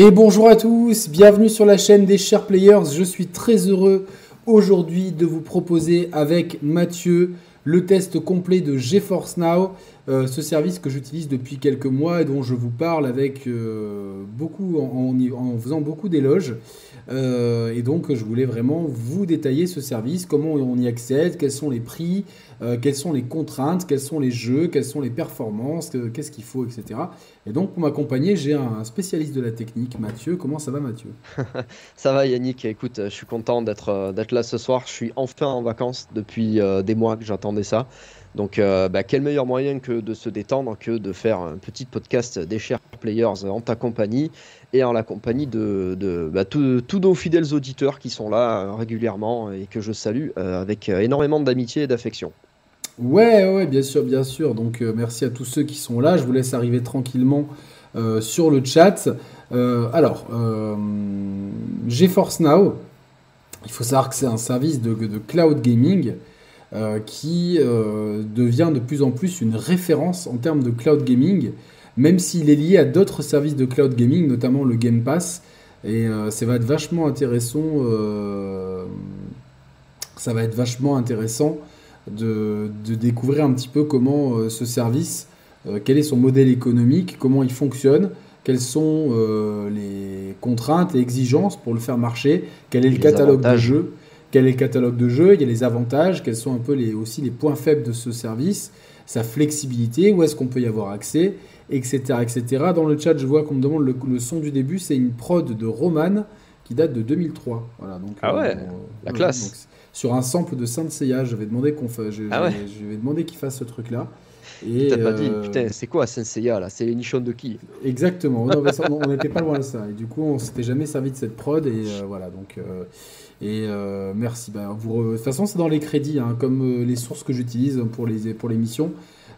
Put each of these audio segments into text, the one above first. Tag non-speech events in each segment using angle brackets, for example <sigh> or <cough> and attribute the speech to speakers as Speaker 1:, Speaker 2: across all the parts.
Speaker 1: Et bonjour à tous, bienvenue sur la chaîne des Chers Players. Je suis très heureux aujourd'hui de vous proposer avec Mathieu le test complet de GeForce Now, euh, ce service que j'utilise depuis quelques mois et dont je vous parle avec euh, beaucoup, en, faisant beaucoup d'éloges. Euh, et donc, je voulais vraiment vous détailler ce service, comment on y accède, quels sont les prix, quelles sont les contraintes, quels sont les jeux, quelles sont les performances, qu'est-ce qu'il faut, etc. Et donc, pour m'accompagner, j'ai un spécialiste de la technique, Mathieu. Comment ça va, Mathieu? <laughs>
Speaker 2: Ça va, Yannick. Écoute, je suis content d'être là ce soir. Je suis enfin en vacances depuis des mois que j'attendais ça. Donc, euh, bah, quel meilleur moyen que de se détendre que de faire un petit podcast des chers players en ta compagnie et en la compagnie de, bah, tous nos fidèles auditeurs qui sont là euh, régulièrement et que je salue euh, avec énormément d'amitié et d'affection.
Speaker 1: Ouais, ouais, bien sûr, bien sûr. Donc, merci à tous ceux qui sont là. Je vous laisse arriver tranquillement sur le chat. alors, GeForce Now, il faut savoir que c'est un service de cloud gaming euh, qui euh, devient de plus en plus une référence en termes de cloud gaming, même s'il est lié à d'autres services de cloud gaming, notamment le Game Pass. Et euh, ça va être vachement intéressant. ça va être vachement intéressant de, de, découvrir un petit peu comment ce service, quel est son modèle économique, comment il fonctionne quelles sont les contraintes et exigences pour le faire marcher, quel est le catalogue de jeux, quel est le catalogue de jeux, il y a les avantages, quels sont un peu les, aussi les points faibles de ce service, sa flexibilité, où est-ce qu'on peut y avoir accès, etc., etc. Dans le chat, je vois qu'on me demande le, son du début, c'est une prod de Roman qui date de 2003.
Speaker 2: Voilà, donc, ah ouais, euh, la classe.
Speaker 1: sur un sample de Saint Seiya, je vais demander qu'on je, ah je, vais demander qu'il fasse ce truc-là.
Speaker 2: Et pas dit, euh, putain, c'est quoi Saint Seiya là? C'est les nichons de qui?
Speaker 1: Exactement, <laughs> on n'était pas loin de ça. Et du coup, on s'était jamais servi de cette prod. Et euh, voilà, donc. Et euh, merci. Bah, vous, de toute façon, c'est dans les crédits, hein, comme euh, les sources que j'utilise pour les pour l'émission.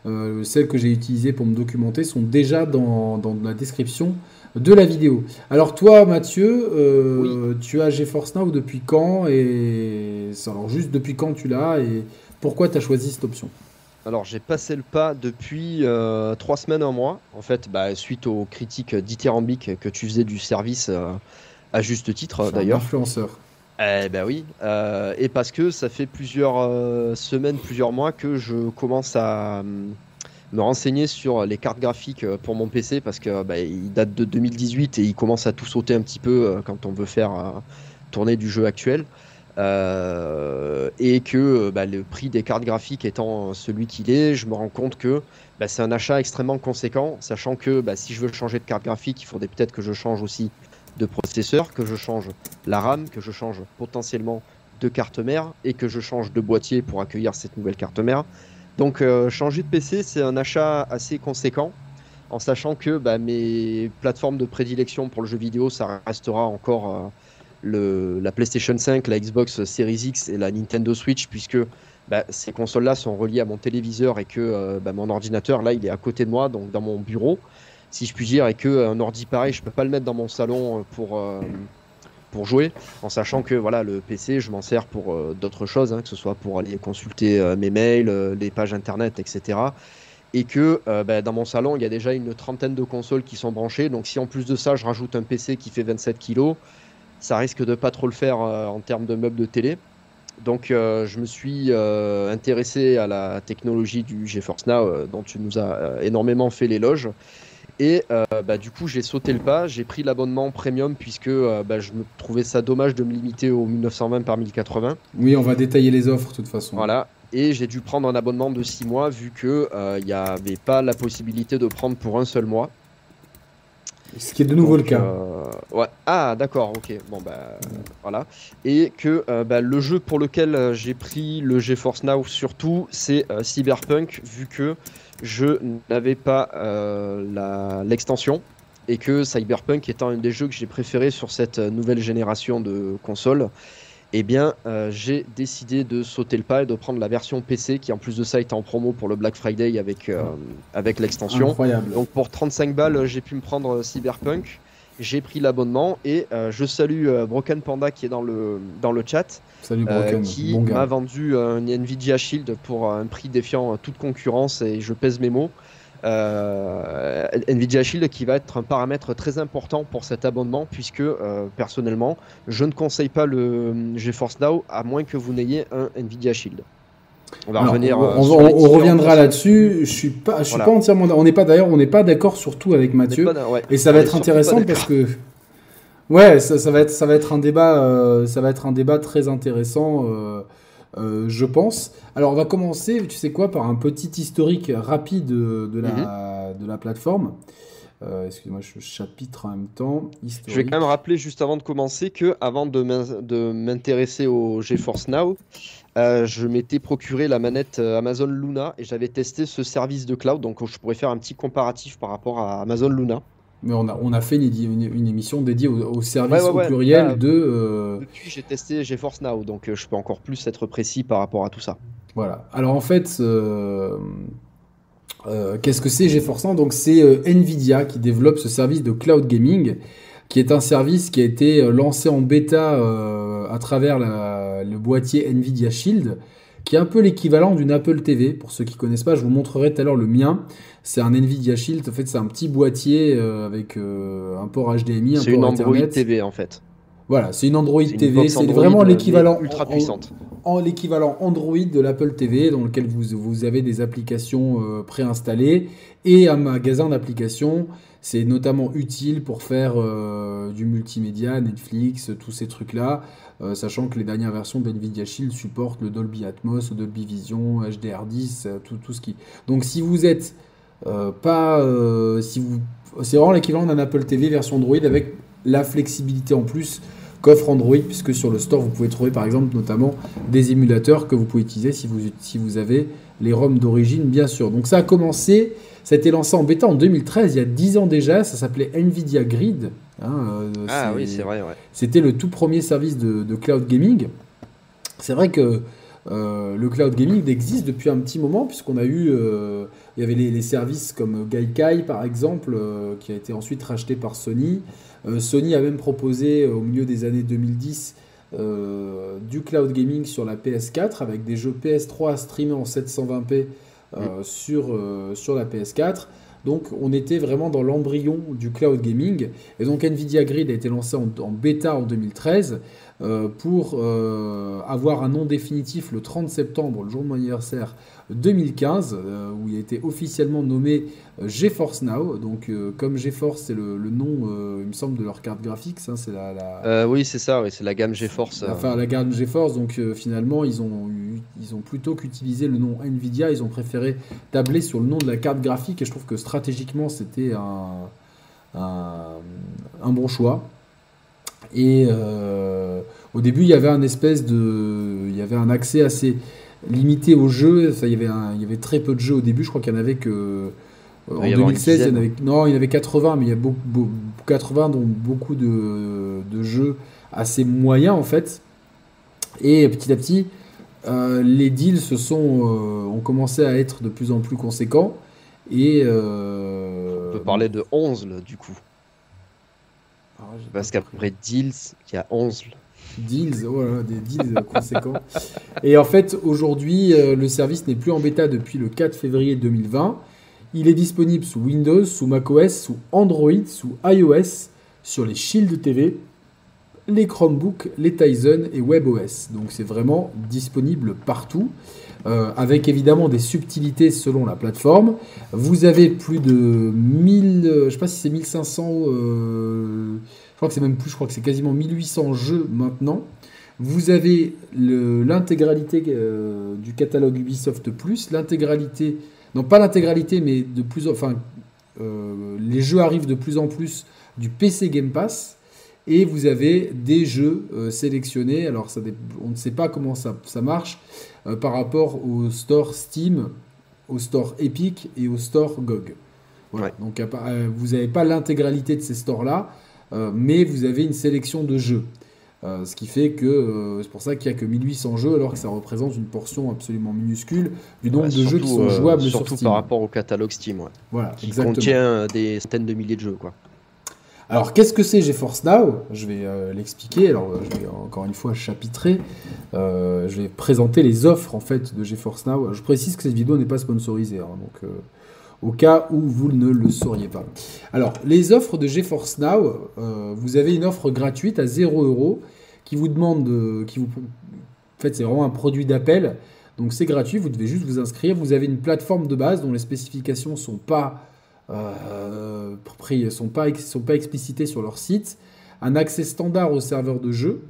Speaker 1: Euh, celles que j'ai utilisées pour me documenter sont déjà dans, dans, la description de la vidéo. Alors toi, Mathieu, tu as GeForce Now depuis quand et alors juste depuis quand tu l'as et pourquoi tu as choisi cette option?
Speaker 2: Alors j'ai passé le pas depuis trois semaines, un mois, en fait, bah, suite aux critiques dithyrambiques que tu faisais du service à juste titre d'ailleurs.
Speaker 1: Influenceur.
Speaker 2: Eh ben oui, euh, et parce que ça fait plusieurs euh, semaines, plusieurs mois que je commence à hum, me renseigner sur les cartes graphiques euh, pour mon PC parce que bah, date de 2018 et il commence à tout sauter un petit peu quand on veut faire tourner du jeu actuel. et que bah, le prix des cartes graphiques étant celui qu'il est, je me rends compte que bah, c'est un achat extrêmement conséquent, sachant que si je veux changer de carte graphique, il faudrait peut-être que je change aussi de processeur, que je change la RAM, que je change potentiellement de carte mère et que je change de boîtier pour accueillir cette nouvelle carte mère. Donc euh, changer de PC, c'est un achat assez conséquent, en sachant que bah, mes plateformes de prédilection pour le jeu vidéo, ça restera encore euh, la PlayStation 5, la Xbox Series X et la Nintendo Switch, puisque bah, ces consoles-là sont reliées à mon téléviseur et que euh, bah, mon ordinateur, là, il est à côté de moi, donc dans mon bureau si je puis dire, et qu'un ordi pareil, je peux pas le mettre dans mon salon euh, pour, euh, pour jouer, en sachant que voilà, le PC, je m'en sers pour euh, d'autres choses, hein, que ce soit pour aller consulter mes mails, les pages internet, etc. Et que bah, dans mon salon, il y a déjà une trentaine de consoles qui sont branchées. Donc si en plus de ça, je rajoute un PC qui fait 27 kg, ça risque de pas trop le faire en termes de meubles de télé. Donc je me suis intéressé à la technologie du GeForce Now, dont tu nous as énormément fait l'éloge. Et euh, bah, du coup, j'ai sauté le pas, j'ai pris l'abonnement premium puisque euh, bah, je me trouvais ça dommage de me limiter au 1920 par 1080.
Speaker 1: Oui, on va détailler les offres de toute façon.
Speaker 2: Voilà. Et j'ai dû prendre un abonnement de 6 mois vu qu'il n'y euh, avait pas la possibilité de prendre pour un seul mois.
Speaker 1: Ce qui est de nouveau le cas.
Speaker 2: ouais. Ah, d'accord, ok. Bon, bah, voilà. Et que bah, le jeu pour lequel j'ai pris le GeForce Now, surtout, c'est Cyberpunk, vu que je n'avais pas euh, l'extension et que Cyberpunk étant un des jeux que j'ai préféré sur cette nouvelle génération de consoles, eh bien euh, j'ai décidé de sauter le pas et de prendre la version PC qui en plus de ça était en promo pour le Black Friday avec, euh, avec l'extension. Donc pour 35 balles j'ai pu me prendre Cyberpunk j'ai pris l'abonnement et euh, je salue euh, Broken Panda qui est dans le, dans le chat,
Speaker 1: euh,
Speaker 2: qui m'a vendu un Nvidia Shield pour un prix défiant toute concurrence et je pèse mes mots. Nvidia Shield qui va être un paramètre très important pour cet abonnement puisque personnellement je ne conseille pas le GeForce Now à moins que vous n'ayez un Nvidia Shield.
Speaker 1: On va revenir. On, reviendra là-dessus. Je suis pas, je suis pas entièrement. On n'est pas d'ailleurs, on n'est pas d'accord surtout avec Mathieu. Et ça va être intéressant parce que. Ouais, ça, va être, ça va être un débat, ça va être un débat très intéressant. Euh, je pense. Alors, on va commencer, tu sais quoi, par un petit historique rapide de, la, mhm. de la plateforme. Euh, excusez-moi, je chapitre en même temps.
Speaker 2: Je vais quand même rappeler juste avant de commencer que avant de m'intéresser au GeForce Now, euh, je m'étais procuré la manette Amazon Luna et j'avais testé ce service de cloud, donc je pourrais faire un petit comparatif par rapport à Amazon Luna.
Speaker 1: Mais on a, on a fait une, une, émission dédiée au, service au pluriel bah, de. Euh,
Speaker 2: depuis, j'ai testé GeForce Now, donc euh, je peux encore plus être précis par rapport à tout ça.
Speaker 1: Voilà. Alors en fait, euh, qu'est-ce que c'est GeForce Now? Donc c'est Nvidia qui développe ce service de cloud gaming, qui est un service qui a été lancé en bêta à travers le boîtier Nvidia Shield qui est un peu l'équivalent d'une Apple TV. Pour ceux qui ne connaissent pas, je vous montrerai tout à l'heure le mien. C'est un Nvidia Shield. En fait, c'est un petit boîtier euh, avec euh, un port HDMI, un
Speaker 2: C'est une Android TV en fait.
Speaker 1: Voilà, c'est une Android TV. C'est vraiment l'équivalent
Speaker 2: ultra puissante.
Speaker 1: En, l'équivalent Android de l'Apple TV, dans lequel vous, vous avez des applications euh, préinstallées et un magasin d'applications. C'est notamment utile pour faire du multimédia, Netflix, tous ces trucs-là. Euh, sachant que les dernières versions de Nvidia Shield supportent le Dolby Atmos, Dolby Vision, HDR10, euh, tout, tout ce qui. Donc si vous êtes euh, pas, si vous, c'est vraiment l'équivalent d'un Apple TV version Android avec la flexibilité en plus qu'offre Android, puisque sur le store vous pouvez trouver par exemple notamment des émulateurs que vous pouvez utiliser si vous, si vous avez les ROM d'origine bien sûr. Donc ça a commencé, ça a été lancé en bêta en 2013, il y a 10 ans déjà, ça s'appelait Nvidia Grid.
Speaker 2: Hein, euh, ah oui, c'est vrai.
Speaker 1: C'était le tout premier service de, cloud gaming. C'est vrai que euh, le cloud gaming existe depuis un petit moment, puisqu'on a eu. Euh, il y avait les, services comme Gaikai, par exemple, qui a été ensuite racheté par Sony. Sony a même proposé, au milieu des années 2010, du cloud gaming sur la PS4, avec des jeux PS3 streamés en 720p sur, sur la PS4. Donc on était vraiment dans l'embryon du cloud gaming. Et donc Nvidia Grid a été lancé en, bêta en 2013 euh, pour euh, avoir un nom définitif le 30 septembre, le jour de mon anniversaire 2015, euh, où il a été officiellement nommé GeForce Now. Donc comme GeForce c'est le, nom, il me semble, de leur carte graphique, ça c'est
Speaker 2: la, oui c'est ça, oui, c'est la gamme GeForce.
Speaker 1: Enfin la gamme GeForce, donc finalement ils ont, ils ont plutôt qu'utilisé le nom Nvidia, ils ont préféré tabler sur le nom de la carte graphique et je trouve que stratégiquement c'était un, un bon choix. Et euh, au début, il y avait un espèce de, il y avait un accès assez limité aux jeux. il y avait il y avait très peu de jeux au début. Je crois qu'il y en avait que en 2016, il y en avait, non, il y avait 80, mais il y a beaucoup, 80 dont beaucoup de, de, jeux assez moyens en fait. Et petit à petit, euh, les deals se sont, euh, ont commencé à être de plus en plus conséquents. Et,
Speaker 2: On peut parler de 11 là, du coup. Parce qu'après deals, il y a 11.
Speaker 1: Deals, voilà, des deals <laughs> conséquents. Et en fait, aujourd'hui, euh, le service n'est plus en bêta depuis le 4 février 2020. Il est disponible sous Windows, sous macOS, sous Android, sous iOS, sur les Shield TV, les Chromebooks, les Tizen et WebOS. Donc c'est vraiment disponible partout. Euh, avec évidemment des subtilités selon la plateforme. Vous avez plus de 1000, euh, je sais pas si c'est 1500, euh, je crois que c'est même plus, je crois que c'est quasiment 1800 jeux maintenant. Vous avez l'intégralité du catalogue Ubisoft Plus, l'intégralité, non pas l'intégralité, mais de plus, enfin, les jeux arrivent de plus en plus du PC Game Pass. Et vous avez des jeux sélectionnés. Alors, ça, on ne sait pas comment ça, ça marche. Euh, par rapport au store Steam, au store Epic et au store GOG. Donc euh, vous n'avez pas l'intégralité de ces stores-là, euh, mais vous avez une sélection de jeux. ce qui fait que c'est pour ça qu'il n'y a que 1800 jeux, alors que ça représente une portion absolument minuscule du nombre de jeux qui sont jouables sur Steam.
Speaker 2: Surtout par rapport au catalogue Steam, voilà, qui contient des centaines de milliers de jeux. Quoi.
Speaker 1: Alors, qu'est-ce que c'est GeForce Now? Je vais euh, l'expliquer. Alors, euh, je vais encore une fois chapitrer. Euh, je vais présenter les offres en fait de GeForce Now. Je précise que cette vidéo n'est pas sponsorisée, hein, donc au cas où vous ne le sauriez pas. Alors, les offres de GeForce Now, vous avez une offre gratuite à 0 euros qui vous demande, qui vous, en fait, c'est vraiment un produit d'appel. Donc, c'est gratuit, vous devez juste vous inscrire. Vous avez une plateforme de base dont les spécifications sont pas, euh, sont pas, sont pas explicitées sur leur site. Un accès standard au serveur de jeu.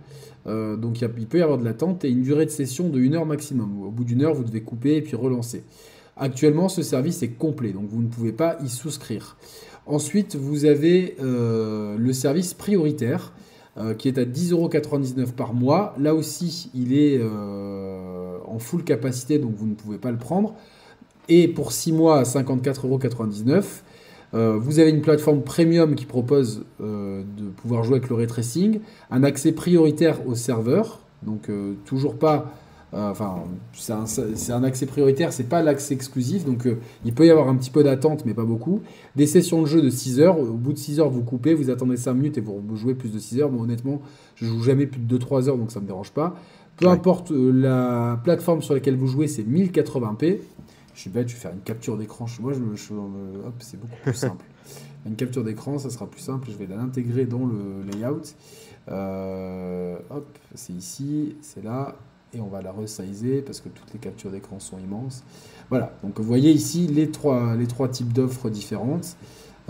Speaker 1: Euh, donc il, peut y avoir de l'attente et une durée de session de 1 heure maximum. Au bout d'une heure, vous devez couper et puis relancer. Actuellement, ce service est complet, donc vous ne pouvez pas y souscrire. Ensuite, vous avez euh, le service prioritaire qui est à 10,99€ par mois. Là aussi, il est en full capacité, donc vous ne pouvez pas le prendre. Et pour 6 mois à 54,99€. Euh, vous avez une plateforme premium qui propose euh, de pouvoir jouer avec le ray tracing, un accès prioritaire au serveur, donc euh, toujours pas. Enfin, c'est un, accès prioritaire, c'est pas l'accès exclusif, donc il peut y avoir un petit peu d'attente, mais pas beaucoup. Des sessions de jeu de 6 heures, au bout de 6 heures, vous coupez, vous attendez 5 minutes et vous jouez plus de 6 heures. Honnêtement, je joue jamais plus de 2-3 heures, donc ça me dérange pas. Peu importe la plateforme sur laquelle vous jouez, c'est 1080p. Je suis bête, je vais faire une capture d'écran. Moi, je, je, hop, c'est beaucoup plus simple. <laughs> une capture d'écran, ça sera plus simple. Je vais l'intégrer dans le layout. Euh, hop, c'est ici, c'est là. Et on va la resizer parce que toutes les captures d'écran sont immenses. Voilà, donc vous voyez ici les trois, les trois types d'offres différentes.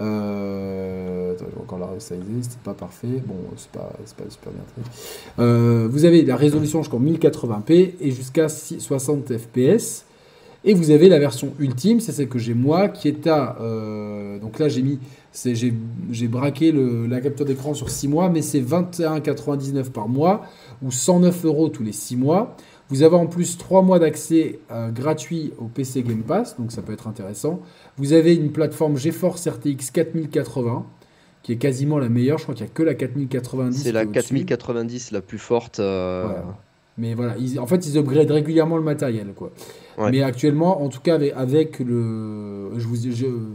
Speaker 1: Euh, je vais encore la resizer, c'était pas parfait. Bon, c'est pas, pas super bien. Euh, vous avez la résolution jusqu'en 1080p et jusqu'à 60 fps. Et vous avez la version ultime, c'est celle que j'ai moi, qui est à. Euh, donc là, j'ai mis. J'ai braqué le, la capture d'écran sur 6 mois, mais c'est 21,99 par mois ou 109 euros tous les 6 mois. Vous avez en plus 3 mois d'accès euh, gratuit au PC Game Pass, donc ça peut être intéressant. Vous avez une plateforme GeForce RTX 4080 qui est quasiment la meilleure. Je crois qu'il n'y a que la 4090.
Speaker 2: C'est la 4090 la plus forte. Euh,
Speaker 1: mais voilà, en fait, ils upgradent régulièrement le matériel. Quoi. Mais actuellement, en tout cas, avec, le. Je vous,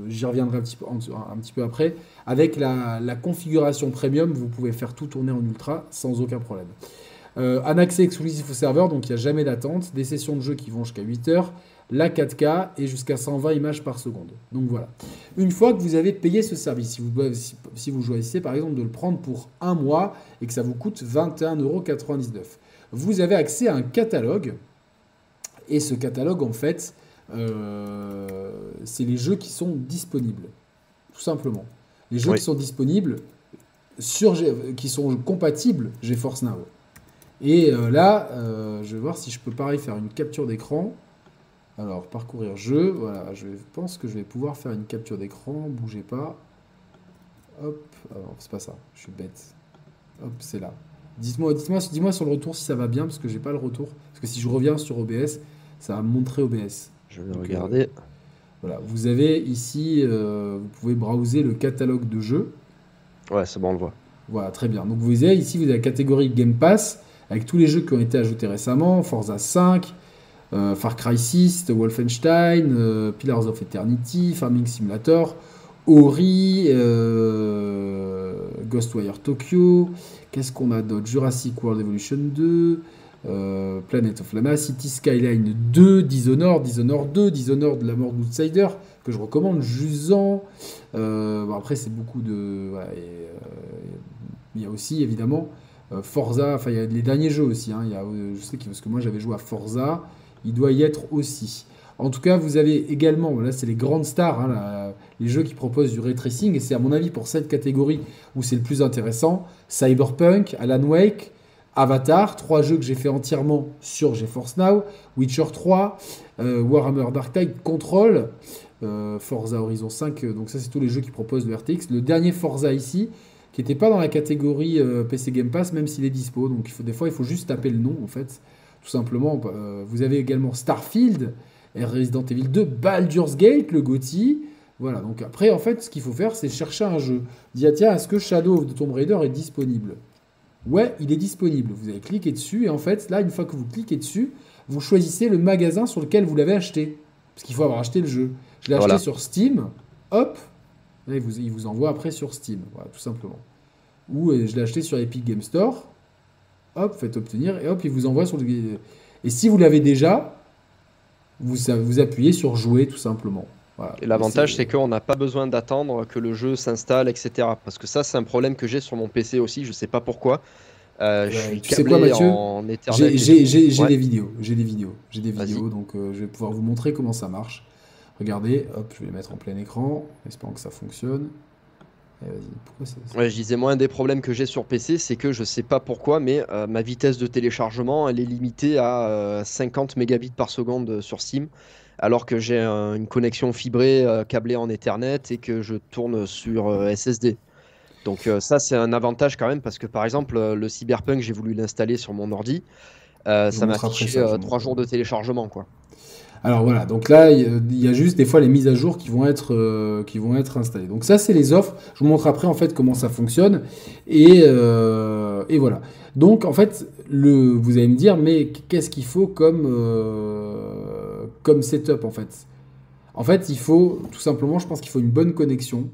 Speaker 1: j'y reviendrai un petit, peu, un, petit peu après. Avec la, configuration premium, vous pouvez faire tout tourner en ultra sans aucun problème. Euh, un accès exclusif au serveur, donc il n'y a jamais d'attente. Des sessions de jeu qui vont jusqu'à 8 heures. La 4K et jusqu'à 120 images par seconde. Donc voilà. Une fois que vous avez payé ce service, si vous, si vous choisissez par exemple de le prendre pour un mois et que ça vous coûte 21,99€, vous avez accès à un catalogue. Et ce catalogue, en fait, euh, c'est les jeux qui sont disponibles. Tout simplement. Les jeux qui sont disponibles, sur, qui sont compatibles GeForce Now. Et euh, là, euh, je vais voir si je peux pareil faire une capture d'écran. Alors, parcourir jeu. Voilà, je pense que je vais pouvoir faire une capture d'écran. Bougez pas. Hop. Alors, c'est pas ça. Je suis bête. Hop, c'est là. Dites-moi dites -moi, sur le retour si ça va bien, parce que j'ai pas le retour. Parce que si je reviens sur OBS, ça va me montrer OBS.
Speaker 2: Je vais regarder. Euh,
Speaker 1: voilà, vous avez ici, euh, vous pouvez browser le catalogue de jeux.
Speaker 2: Ouais, c'est bon, on le voit.
Speaker 1: Voilà, très bien. Donc vous avez ici, vous avez la catégorie Game Pass, avec tous les jeux qui ont été ajoutés récemment, Forza 5, euh, Far Cry 6, Wolfenstein, Pillars of Eternity, Farming Simulator, Ori, Ghostwire Tokyo, Qu'est-ce qu'on a d'autre? Jurassic World Evolution 2, euh, Planet of Lana, City Skyline 2, Dishonored, Dishonored 2, Dishonored de la mort d'Outsider, que je recommande, Jusant. Euh, après, c'est beaucoup de. Euh, il y a aussi, évidemment, Forza, enfin, il y a les derniers jeux aussi. Hein, il y a, je sais que, parce que moi, j'avais joué à Forza, il doit y être aussi. En tout cas, vous avez également, là c'est les grandes stars, hein, les jeux qui proposent du ray tracing, et c'est à mon avis pour cette catégorie où c'est le plus intéressant, Cyberpunk, Alan Wake, Avatar, trois jeux que j'ai fait entièrement sur GeForce Now, Witcher 3, euh, Warhammer Dark Tide, Control, euh, Forza Horizon 5, euh, donc ça c'est tous les jeux qui proposent le RTX. Le dernier Forza ici, qui n'était pas dans la catégorie PC Game Pass, même s'il est dispo, donc des fois il faut juste taper le nom en fait, tout simplement. vous avez également Starfield, Resident Evil 2, Baldur's Gate, le GOTY. Voilà, donc après, en fait, ce qu'il faut faire, c'est chercher un jeu. Dire, tiens, est-ce que Shadow of the Tomb Raider est disponible? Ouais, il est disponible. Vous avez cliqué dessus, et en fait, là, une fois que vous cliquez dessus, vous choisissez le magasin sur lequel vous l'avez acheté. Parce qu'il faut avoir acheté le jeu. Je l'ai acheté sur Steam, hop, il, vous, il vous envoie après sur Steam, voilà, tout simplement. Ou euh, je l'ai acheté sur Epic Game Store, hop, faites obtenir, et hop, il vous envoie sur le... Et si vous l'avez déjà, vous, vous appuyez sur jouer tout simplement.
Speaker 2: Et l'avantage, c'est qu'on n'a pas besoin d'attendre que le jeu s'installe, etc. Parce que ça, c'est un problème que j'ai sur mon PC aussi. Je sais pas pourquoi.
Speaker 1: Euh, je suis tu sais quoi, Mathieu J'ai des vidéos. J'ai des vidéos. J'ai des vidéos. Donc, euh, je vais pouvoir vous montrer comment ça marche. Regardez, hop, je vais les mettre en plein écran. Espérons que ça fonctionne.
Speaker 2: Ouais, je disais, moi, un des problèmes que j'ai sur PC, c'est que je sais pas pourquoi, mais euh, ma vitesse de téléchargement, elle est limitée à 50 mégabits par seconde sur Steam alors que j'ai une connexion fibrée euh, câblée en Ethernet et que je tourne sur euh, SSD. Donc euh, ça c'est un avantage quand même parce que par exemple le Cyberpunk j'ai voulu l'installer sur mon ordi, ça m'a affiché trois jours de téléchargement quoi.
Speaker 1: Alors voilà, donc là, il y a juste des fois les mises à jour qui vont être, qui vont être installées. Donc ça, c'est les offres. Je vous montre après en fait comment ça fonctionne. Et, et voilà. Donc en fait, le, vous allez me dire, mais qu'est-ce qu'il faut comme, comme setup en fait? En fait, il faut tout simplement, je pense qu'il faut une bonne connexion.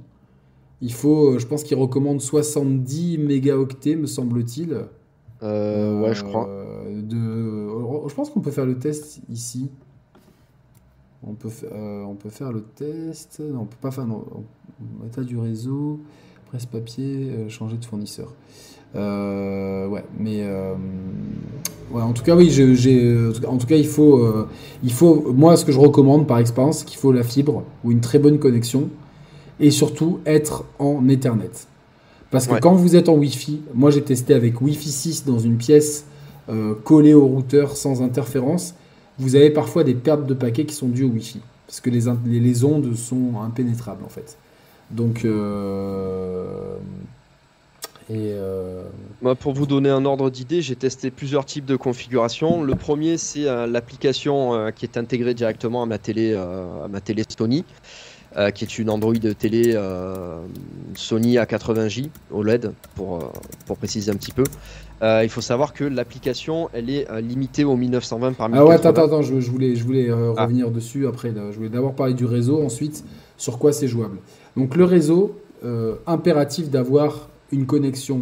Speaker 1: Il faut, euh, je pense qu'il recommande 70 mégaoctets, me semble-t-il.
Speaker 2: Euh, ouais, je crois.
Speaker 1: Euh, de, je pense qu'on peut faire le test ici. On peut, on peut faire le test. Non, on peut pas faire. Non, état du réseau, presse-papier, changer de fournisseur. Euh, ouais, mais euh, ouais, en tout cas, oui, j'ai, en tout cas, il faut, euh, il faut, moi, ce que je recommande par expérience, qu'il faut la fibre ou une très bonne connexion et surtout être en Ethernet. Parce que quand vous êtes en Wi-Fi, moi j'ai testé avec Wi-Fi 6 dans une pièce collée au routeur sans interférence, vous avez parfois des pertes de paquets qui sont dues au Wi-Fi. Parce que les, ondes sont impénétrables en fait. Donc,
Speaker 2: euh, Moi, pour vous donner un ordre d'idée, j'ai testé plusieurs types de configurations. Le premier, c'est euh, l'application euh, qui est intégrée directement à ma télé, à ma télé Sony, qui est une Android télé Sony A80J OLED, pour, pour préciser un petit peu. il faut savoir que l'application, elle est limitée au 1920 par 1080. Ah
Speaker 1: ouais, attends, attends, je, voulais, je voulais ah. revenir dessus après. Je voulais d'abord parler du réseau, ensuite sur quoi c'est jouable. Donc le réseau, impératif d'avoir une connexion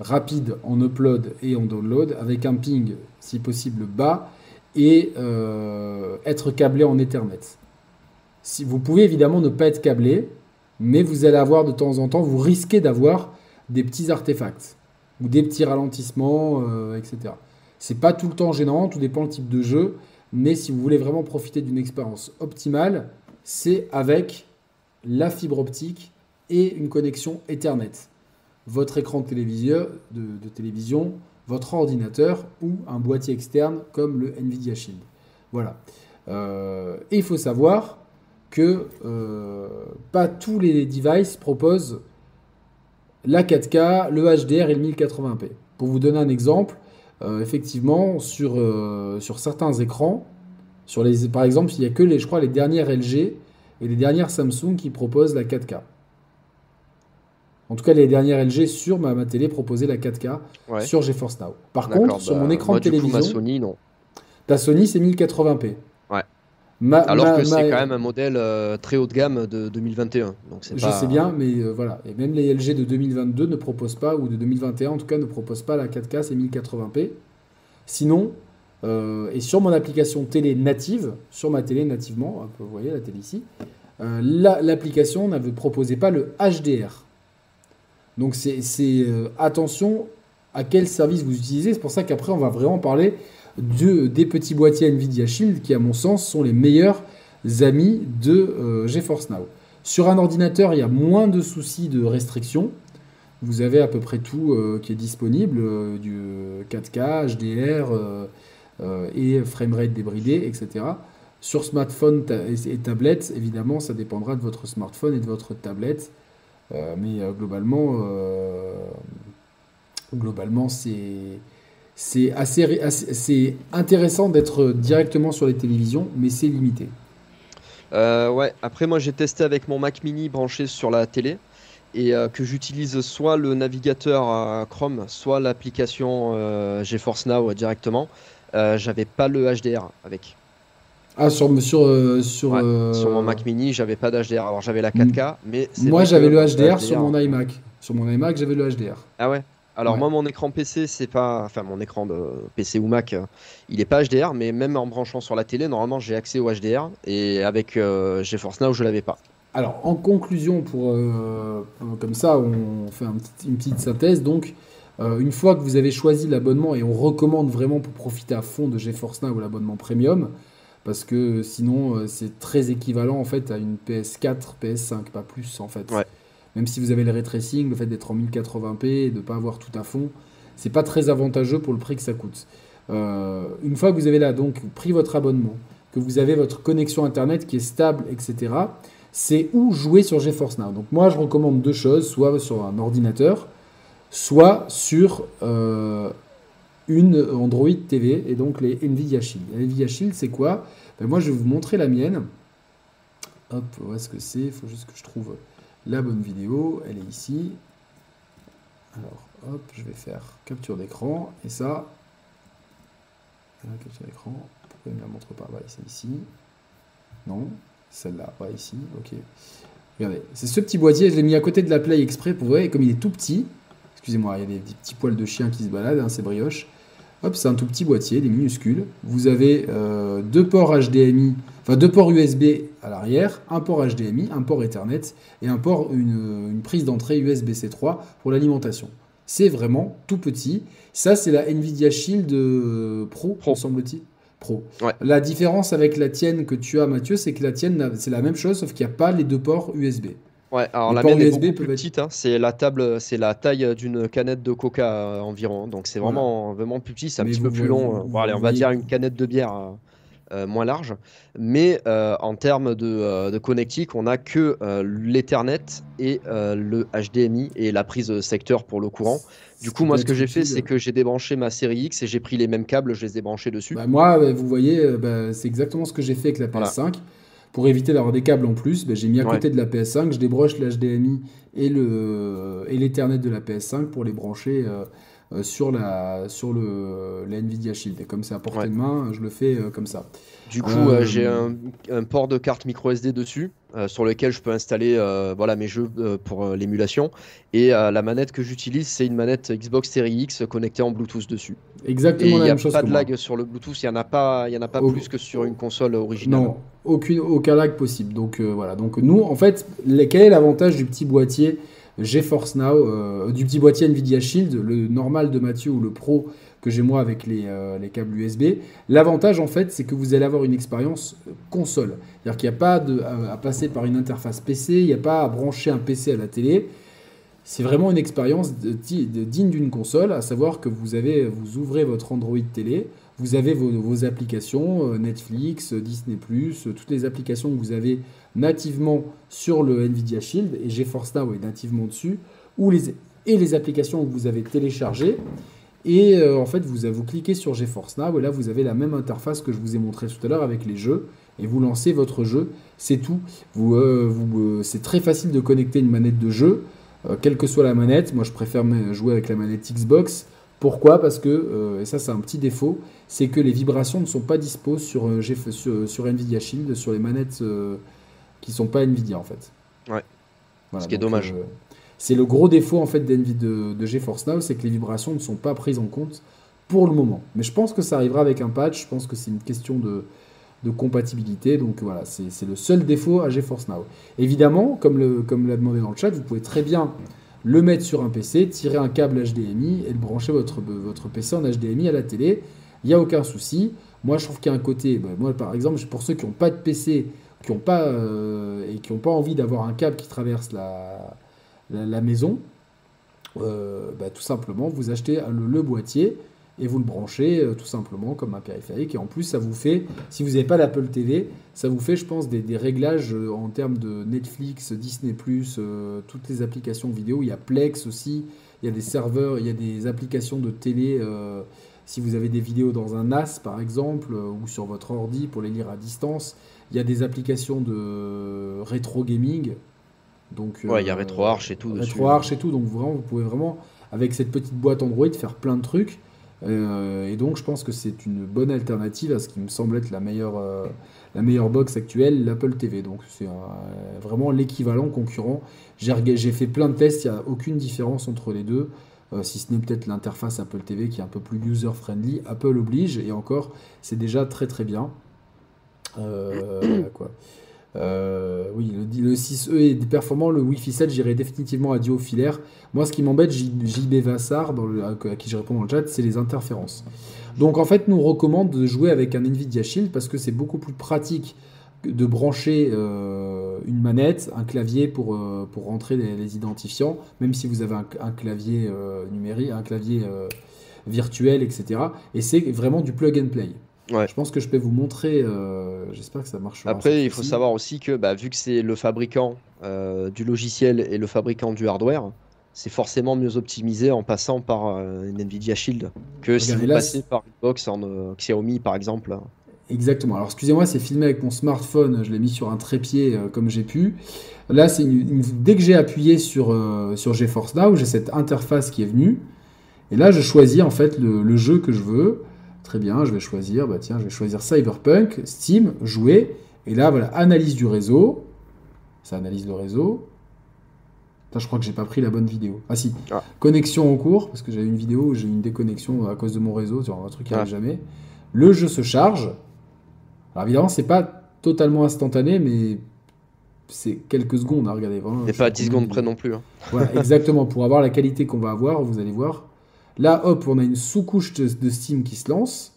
Speaker 1: rapide en upload et en download avec un ping si possible bas et euh, être câblé en Ethernet. Si, vous pouvez évidemment ne pas être câblé, mais vous allez avoir de temps en temps, vous risquez d'avoir des petits artefacts ou des petits ralentissements, euh, etc. C'est pas tout le temps gênant, tout dépend le type de jeu, mais si vous voulez vraiment profiter d'une expérience optimale, c'est avec la fibre optique et une connexion Ethernet votre écran de télévision, votre ordinateur ou un boîtier externe comme le Nvidia Shield. Voilà. Euh, et il faut savoir que euh, pas tous les devices proposent la 4K, le HDR et le 1080p. Pour vous donner un exemple, euh, effectivement, sur, sur certains écrans, sur les, par exemple, il n'y a que les, je crois, les dernières LG et les dernières Samsung qui proposent la 4K. En tout cas, les dernières LG sur ma, télé proposaient la 4K sur GeForce Now. Par contre, sur mon bah, écran de télévision, ma
Speaker 2: Sony, non.
Speaker 1: Ta Sony, c'est 1080p.
Speaker 2: Ouais. Alors que c'est quand même un modèle euh, très haut de gamme de 2021. Donc
Speaker 1: je sais bien, mais euh, voilà. Et même les LG de 2022 ne proposent pas, ou de 2021 en tout cas, ne proposent pas la 4K, c'est 1080p. Sinon, euh, et sur mon application télé native, sur ma télé nativement, vous voyez la télé ici, l'application n'avait proposé pas le HDR. Donc c'est attention à quel service vous utilisez. C'est pour ça qu'après on va vraiment parler de, des petits boîtiers Nvidia Shield qui à mon sens sont les meilleurs amis de euh, GeForce Now. Sur un ordinateur, il y a moins de soucis de restriction. Vous avez à peu près tout euh, qui est disponible, du 4K, HDR et framerate débridé, etc. Sur smartphone et tablette, évidemment, ça dépendra de votre smartphone et de votre tablette. Euh, mais euh, globalement, euh, globalement c'est c'est assez, c'est intéressant d'être directement sur les télévisions, mais c'est limité.
Speaker 2: ouais, après moi j'ai testé avec mon Mac mini branché sur la télé et que j'utilise soit le navigateur Chrome, soit l'application GeForce Now directement. J'avais pas le HDR avec.
Speaker 1: Ah, sur, sur, euh, sur,
Speaker 2: euh, sur mon Mac mini, j'avais pas d'HDR. Alors j'avais la 4K, mais.
Speaker 1: Moi, j'avais le HDR, sur mon iMac. Sur mon iMac, j'avais le HDR.
Speaker 2: Ah ouais? Alors moi, mon écran PC, c'est pas, enfin mon écran de PC ou Mac, il est pas HDR, mais même en branchant sur la télé, normalement, j'ai accès au HDR et avec GeForce Now, je l'avais pas.
Speaker 1: Alors, en conclusion, pour, comme ça, on fait une petite synthèse. Donc, une fois que vous avez choisi l'abonnement, et on recommande vraiment pour profiter à fond de GeForce Now l'abonnement premium, parce que sinon euh, c'est très équivalent en fait à une PS4, PS5, pas plus en fait. Même si vous avez le ray tracing, le fait d'être en 1080p et de ne pas avoir tout à fond, c'est pas très avantageux pour le prix que ça coûte. Euh, une fois que vous avez là donc pris votre abonnement, que vous avez votre connexion internet qui est stable, etc., c'est où jouer sur GeForce Now. Donc moi je recommande deux choses, soit sur un ordinateur, soit sur euh, une Android TV et donc les Nvidia Shield. Nvidia Shield, c'est quoi? Ben, Moi, je vais vous montrer la mienne. Hop, où est-ce que c'est? Il faut juste que je trouve la bonne vidéo. Elle est ici. Alors, hop, je vais faire capture d'écran. Et ça, capture d'écran. Pourquoi il ne la montre pas? Bah, C'est ici. Non, celle-là, pas ici. Ok. Regardez, c'est ce petit boîtier. Je l'ai mis à côté de la Play exprès pour voir. comme il est tout petit, excusez-moi, il y a des, petits poils de chien qui se baladent, hein, c'est brioche. Hop, c'est un tout petit boîtier, des minuscules. Vous avez euh, deux ports HDMI, enfin deux ports USB à l'arrière, un port HDMI, un port Ethernet et un port, une, prise d'entrée USB-C 3 pour l'alimentation. C'est vraiment tout petit. Ça, c'est la Nvidia Shield euh, Pro, Pro. semble-t-il. Pro. La différence avec la tienne que tu as, Mathieu, c'est que la tienne, c'est la même chose, sauf qu'il n'y a pas les deux ports USB.
Speaker 2: Ouais, alors la mienne est beaucoup plus petite. Hein. C'est la table, c'est la taille d'une canette de Coca euh, environ. Donc c'est vraiment, vraiment plus petit. C'est un petit peu plus long. Bon, allez, on va dire une canette de bière. Euh, euh, moins large. Mais en termes de, de, connectique, on n'a que l'Ethernet et le HDMI et la prise secteur pour le courant. Du coup, moi, ce que j'ai fait, c'est que j'ai débranché ma série X et j'ai pris les mêmes câbles, je les ai branchés dessus.
Speaker 1: Bah, moi, vous voyez, bah, c'est exactement ce que j'ai fait avec la PS5. Pour éviter d'avoir des câbles en plus, ben, j'ai mis à côté de la PS5, je débranche l'HDMI et l'Ethernet de la PS5 pour les brancher euh, sur, la, sur le, la Nvidia Shield. Et comme c'est à portée de main, je le fais euh, comme ça.
Speaker 2: Du coup, j'ai un, un, port de carte micro SD dessus. Euh, sur lequel je peux installer euh, voilà, mes jeux euh, pour l'émulation. Et la manette que j'utilise, c'est une manette Xbox Series X connectée en Bluetooth dessus.
Speaker 1: Exactement
Speaker 2: la
Speaker 1: même chose.
Speaker 2: Il n'y a pas de lag sur le Bluetooth, il n'y en a pas, y en a pas plus que sur une console originale.
Speaker 1: Non, aucune, aucun lag possible. Donc voilà, donc nous, en fait, quel est l'avantage du petit boîtier GeForce Now, du petit boîtier Nvidia Shield, le normal de Mathieu ou le Pro que j'ai moi avec euh, les, câbles USB. L'avantage en fait, c'est que vous allez avoir une expérience console. C'est-à-dire qu'il n'y a pas à, passer par une interface PC, il n'y a pas à brancher un PC à la télé. C'est vraiment une expérience digne d'une console, à savoir que vous, avez, vous ouvrez votre Android télé, vous avez vos, applications, euh, Netflix, Disney ⁇ toutes les applications que vous avez nativement sur le Nvidia Shield, et GeForce Now est nativement dessus, ou les, et les applications que vous avez téléchargées. Et euh, en fait, vous, vous cliquez sur GeForce Now et là, vous avez la même interface que je vous ai montré tout à l'heure avec les jeux. Et vous lancez votre jeu, c'est tout. Vous, euh, vous euh, c'est très facile de connecter une manette de jeu, quelle que soit la manette. Moi, je préfère jouer avec la manette Xbox. Pourquoi? Parce que, et ça c'est un petit défaut, c'est que les vibrations ne sont pas dispo sur, sur, sur Nvidia Shield, sur les manettes qui ne sont pas Nvidia en fait.
Speaker 2: Ouais. Ce qui est dommage.
Speaker 1: C'est le gros défaut en fait de, de GeForce Now, c'est que les vibrations ne sont pas prises en compte pour le moment. Mais je pense que ça arrivera avec un patch. Je pense que c'est une question de, compatibilité. Donc voilà, c'est le seul défaut à GeForce Now. Évidemment, comme l'a comme demandé dans le chat, vous pouvez très bien le mettre sur un PC, tirer un câble HDMI et le brancher votre, votre PC en HDMI à la télé. Il n'y a aucun souci. Moi, je trouve qu'il y a un côté. Ben, moi, par exemple, pour ceux qui n'ont pas de PC qui ont pas, euh, et qui n'ont pas envie d'avoir un câble qui traverse la, la, maison, euh, bah, tout simplement, vous achetez le, boîtier et vous le branchez euh, tout simplement comme un périphérique. Et en plus, ça vous fait, si vous n'avez pas l'Apple TV, ça vous fait, je pense, des, réglages euh, en termes de Netflix, Disney, toutes les applications vidéo. Il y a Plex aussi, il y a des serveurs, il y a des applications de télé. si vous avez des vidéos dans un NAS par exemple, ou sur votre ordi pour les lire à distance, il y a des applications de rétro gaming
Speaker 2: donc, ouais, il y a euh, RetroArch et tout.
Speaker 1: RetroArch et tout, donc vraiment, vous pouvez vraiment, avec cette petite boîte Android, faire plein de trucs. Euh, et donc, je pense que c'est une bonne alternative à ce qui me semble être la meilleure, euh, la meilleure box actuelle, l'Apple TV. Donc, c'est vraiment l'équivalent concurrent. J'ai fait plein de tests, il n'y a aucune différence entre les deux. si ce n'est peut-être l'interface Apple TV qui est un peu plus user-friendly. Apple oblige, et encore, c'est déjà très très bien. <coughs> quoi. oui, le, 6E est performant, le Wi-Fi 7, j'irai définitivement à duo filaire. Moi, ce qui m'embête, JB Vassar, à qui je réponds dans le chat, c'est les interférences. Donc, en fait, nous recommande de jouer avec un Nvidia Shield parce que c'est beaucoup plus pratique de brancher euh, une manette, un clavier pour, euh, rentrer les, identifiants, même si vous avez un, clavier euh, numérique, un clavier virtuel, etc. Et c'est vraiment du plug and play. Ouais. Je pense que je peux vous montrer, j'espère que ça marche.
Speaker 2: Après, il faut savoir aussi que bah, vu que c'est le fabricant du logiciel et le fabricant du hardware, c'est forcément mieux optimisé en passant par une Nvidia Shield que si vous passez par une box en Xiaomi par exemple.
Speaker 1: Exactement. Alors excusez-moi, c'est filmé avec mon smartphone, je l'ai mis sur un trépied euh, comme j'ai pu. Là, c'est dès que j'ai appuyé sur, euh, sur GeForce Now, j'ai cette interface qui est venue. Et là, je choisis en fait le, jeu que je veux. Très bien, je vais choisir, bah tiens, je vais choisir Cyberpunk, Steam, jouer. Et là, voilà, analyse du réseau. Ça analyse le réseau. je crois que j'ai pas pris la bonne vidéo. Ah si, ah. connexion en cours, parce que j'avais une vidéo où j'ai eu une déconnexion à cause de mon réseau, sur un truc qui n'arrive ah. jamais. Le jeu se charge. Alors évidemment, c'est pas totalement instantané, mais c'est quelques secondes. Hein, regardez,
Speaker 2: Et pas 10 secondes près non plus. Hein.
Speaker 1: Voilà, exactement. Pour avoir la qualité qu'on va avoir, vous allez voir. Là, hop, on a une sous-couche de, Steam qui se lance,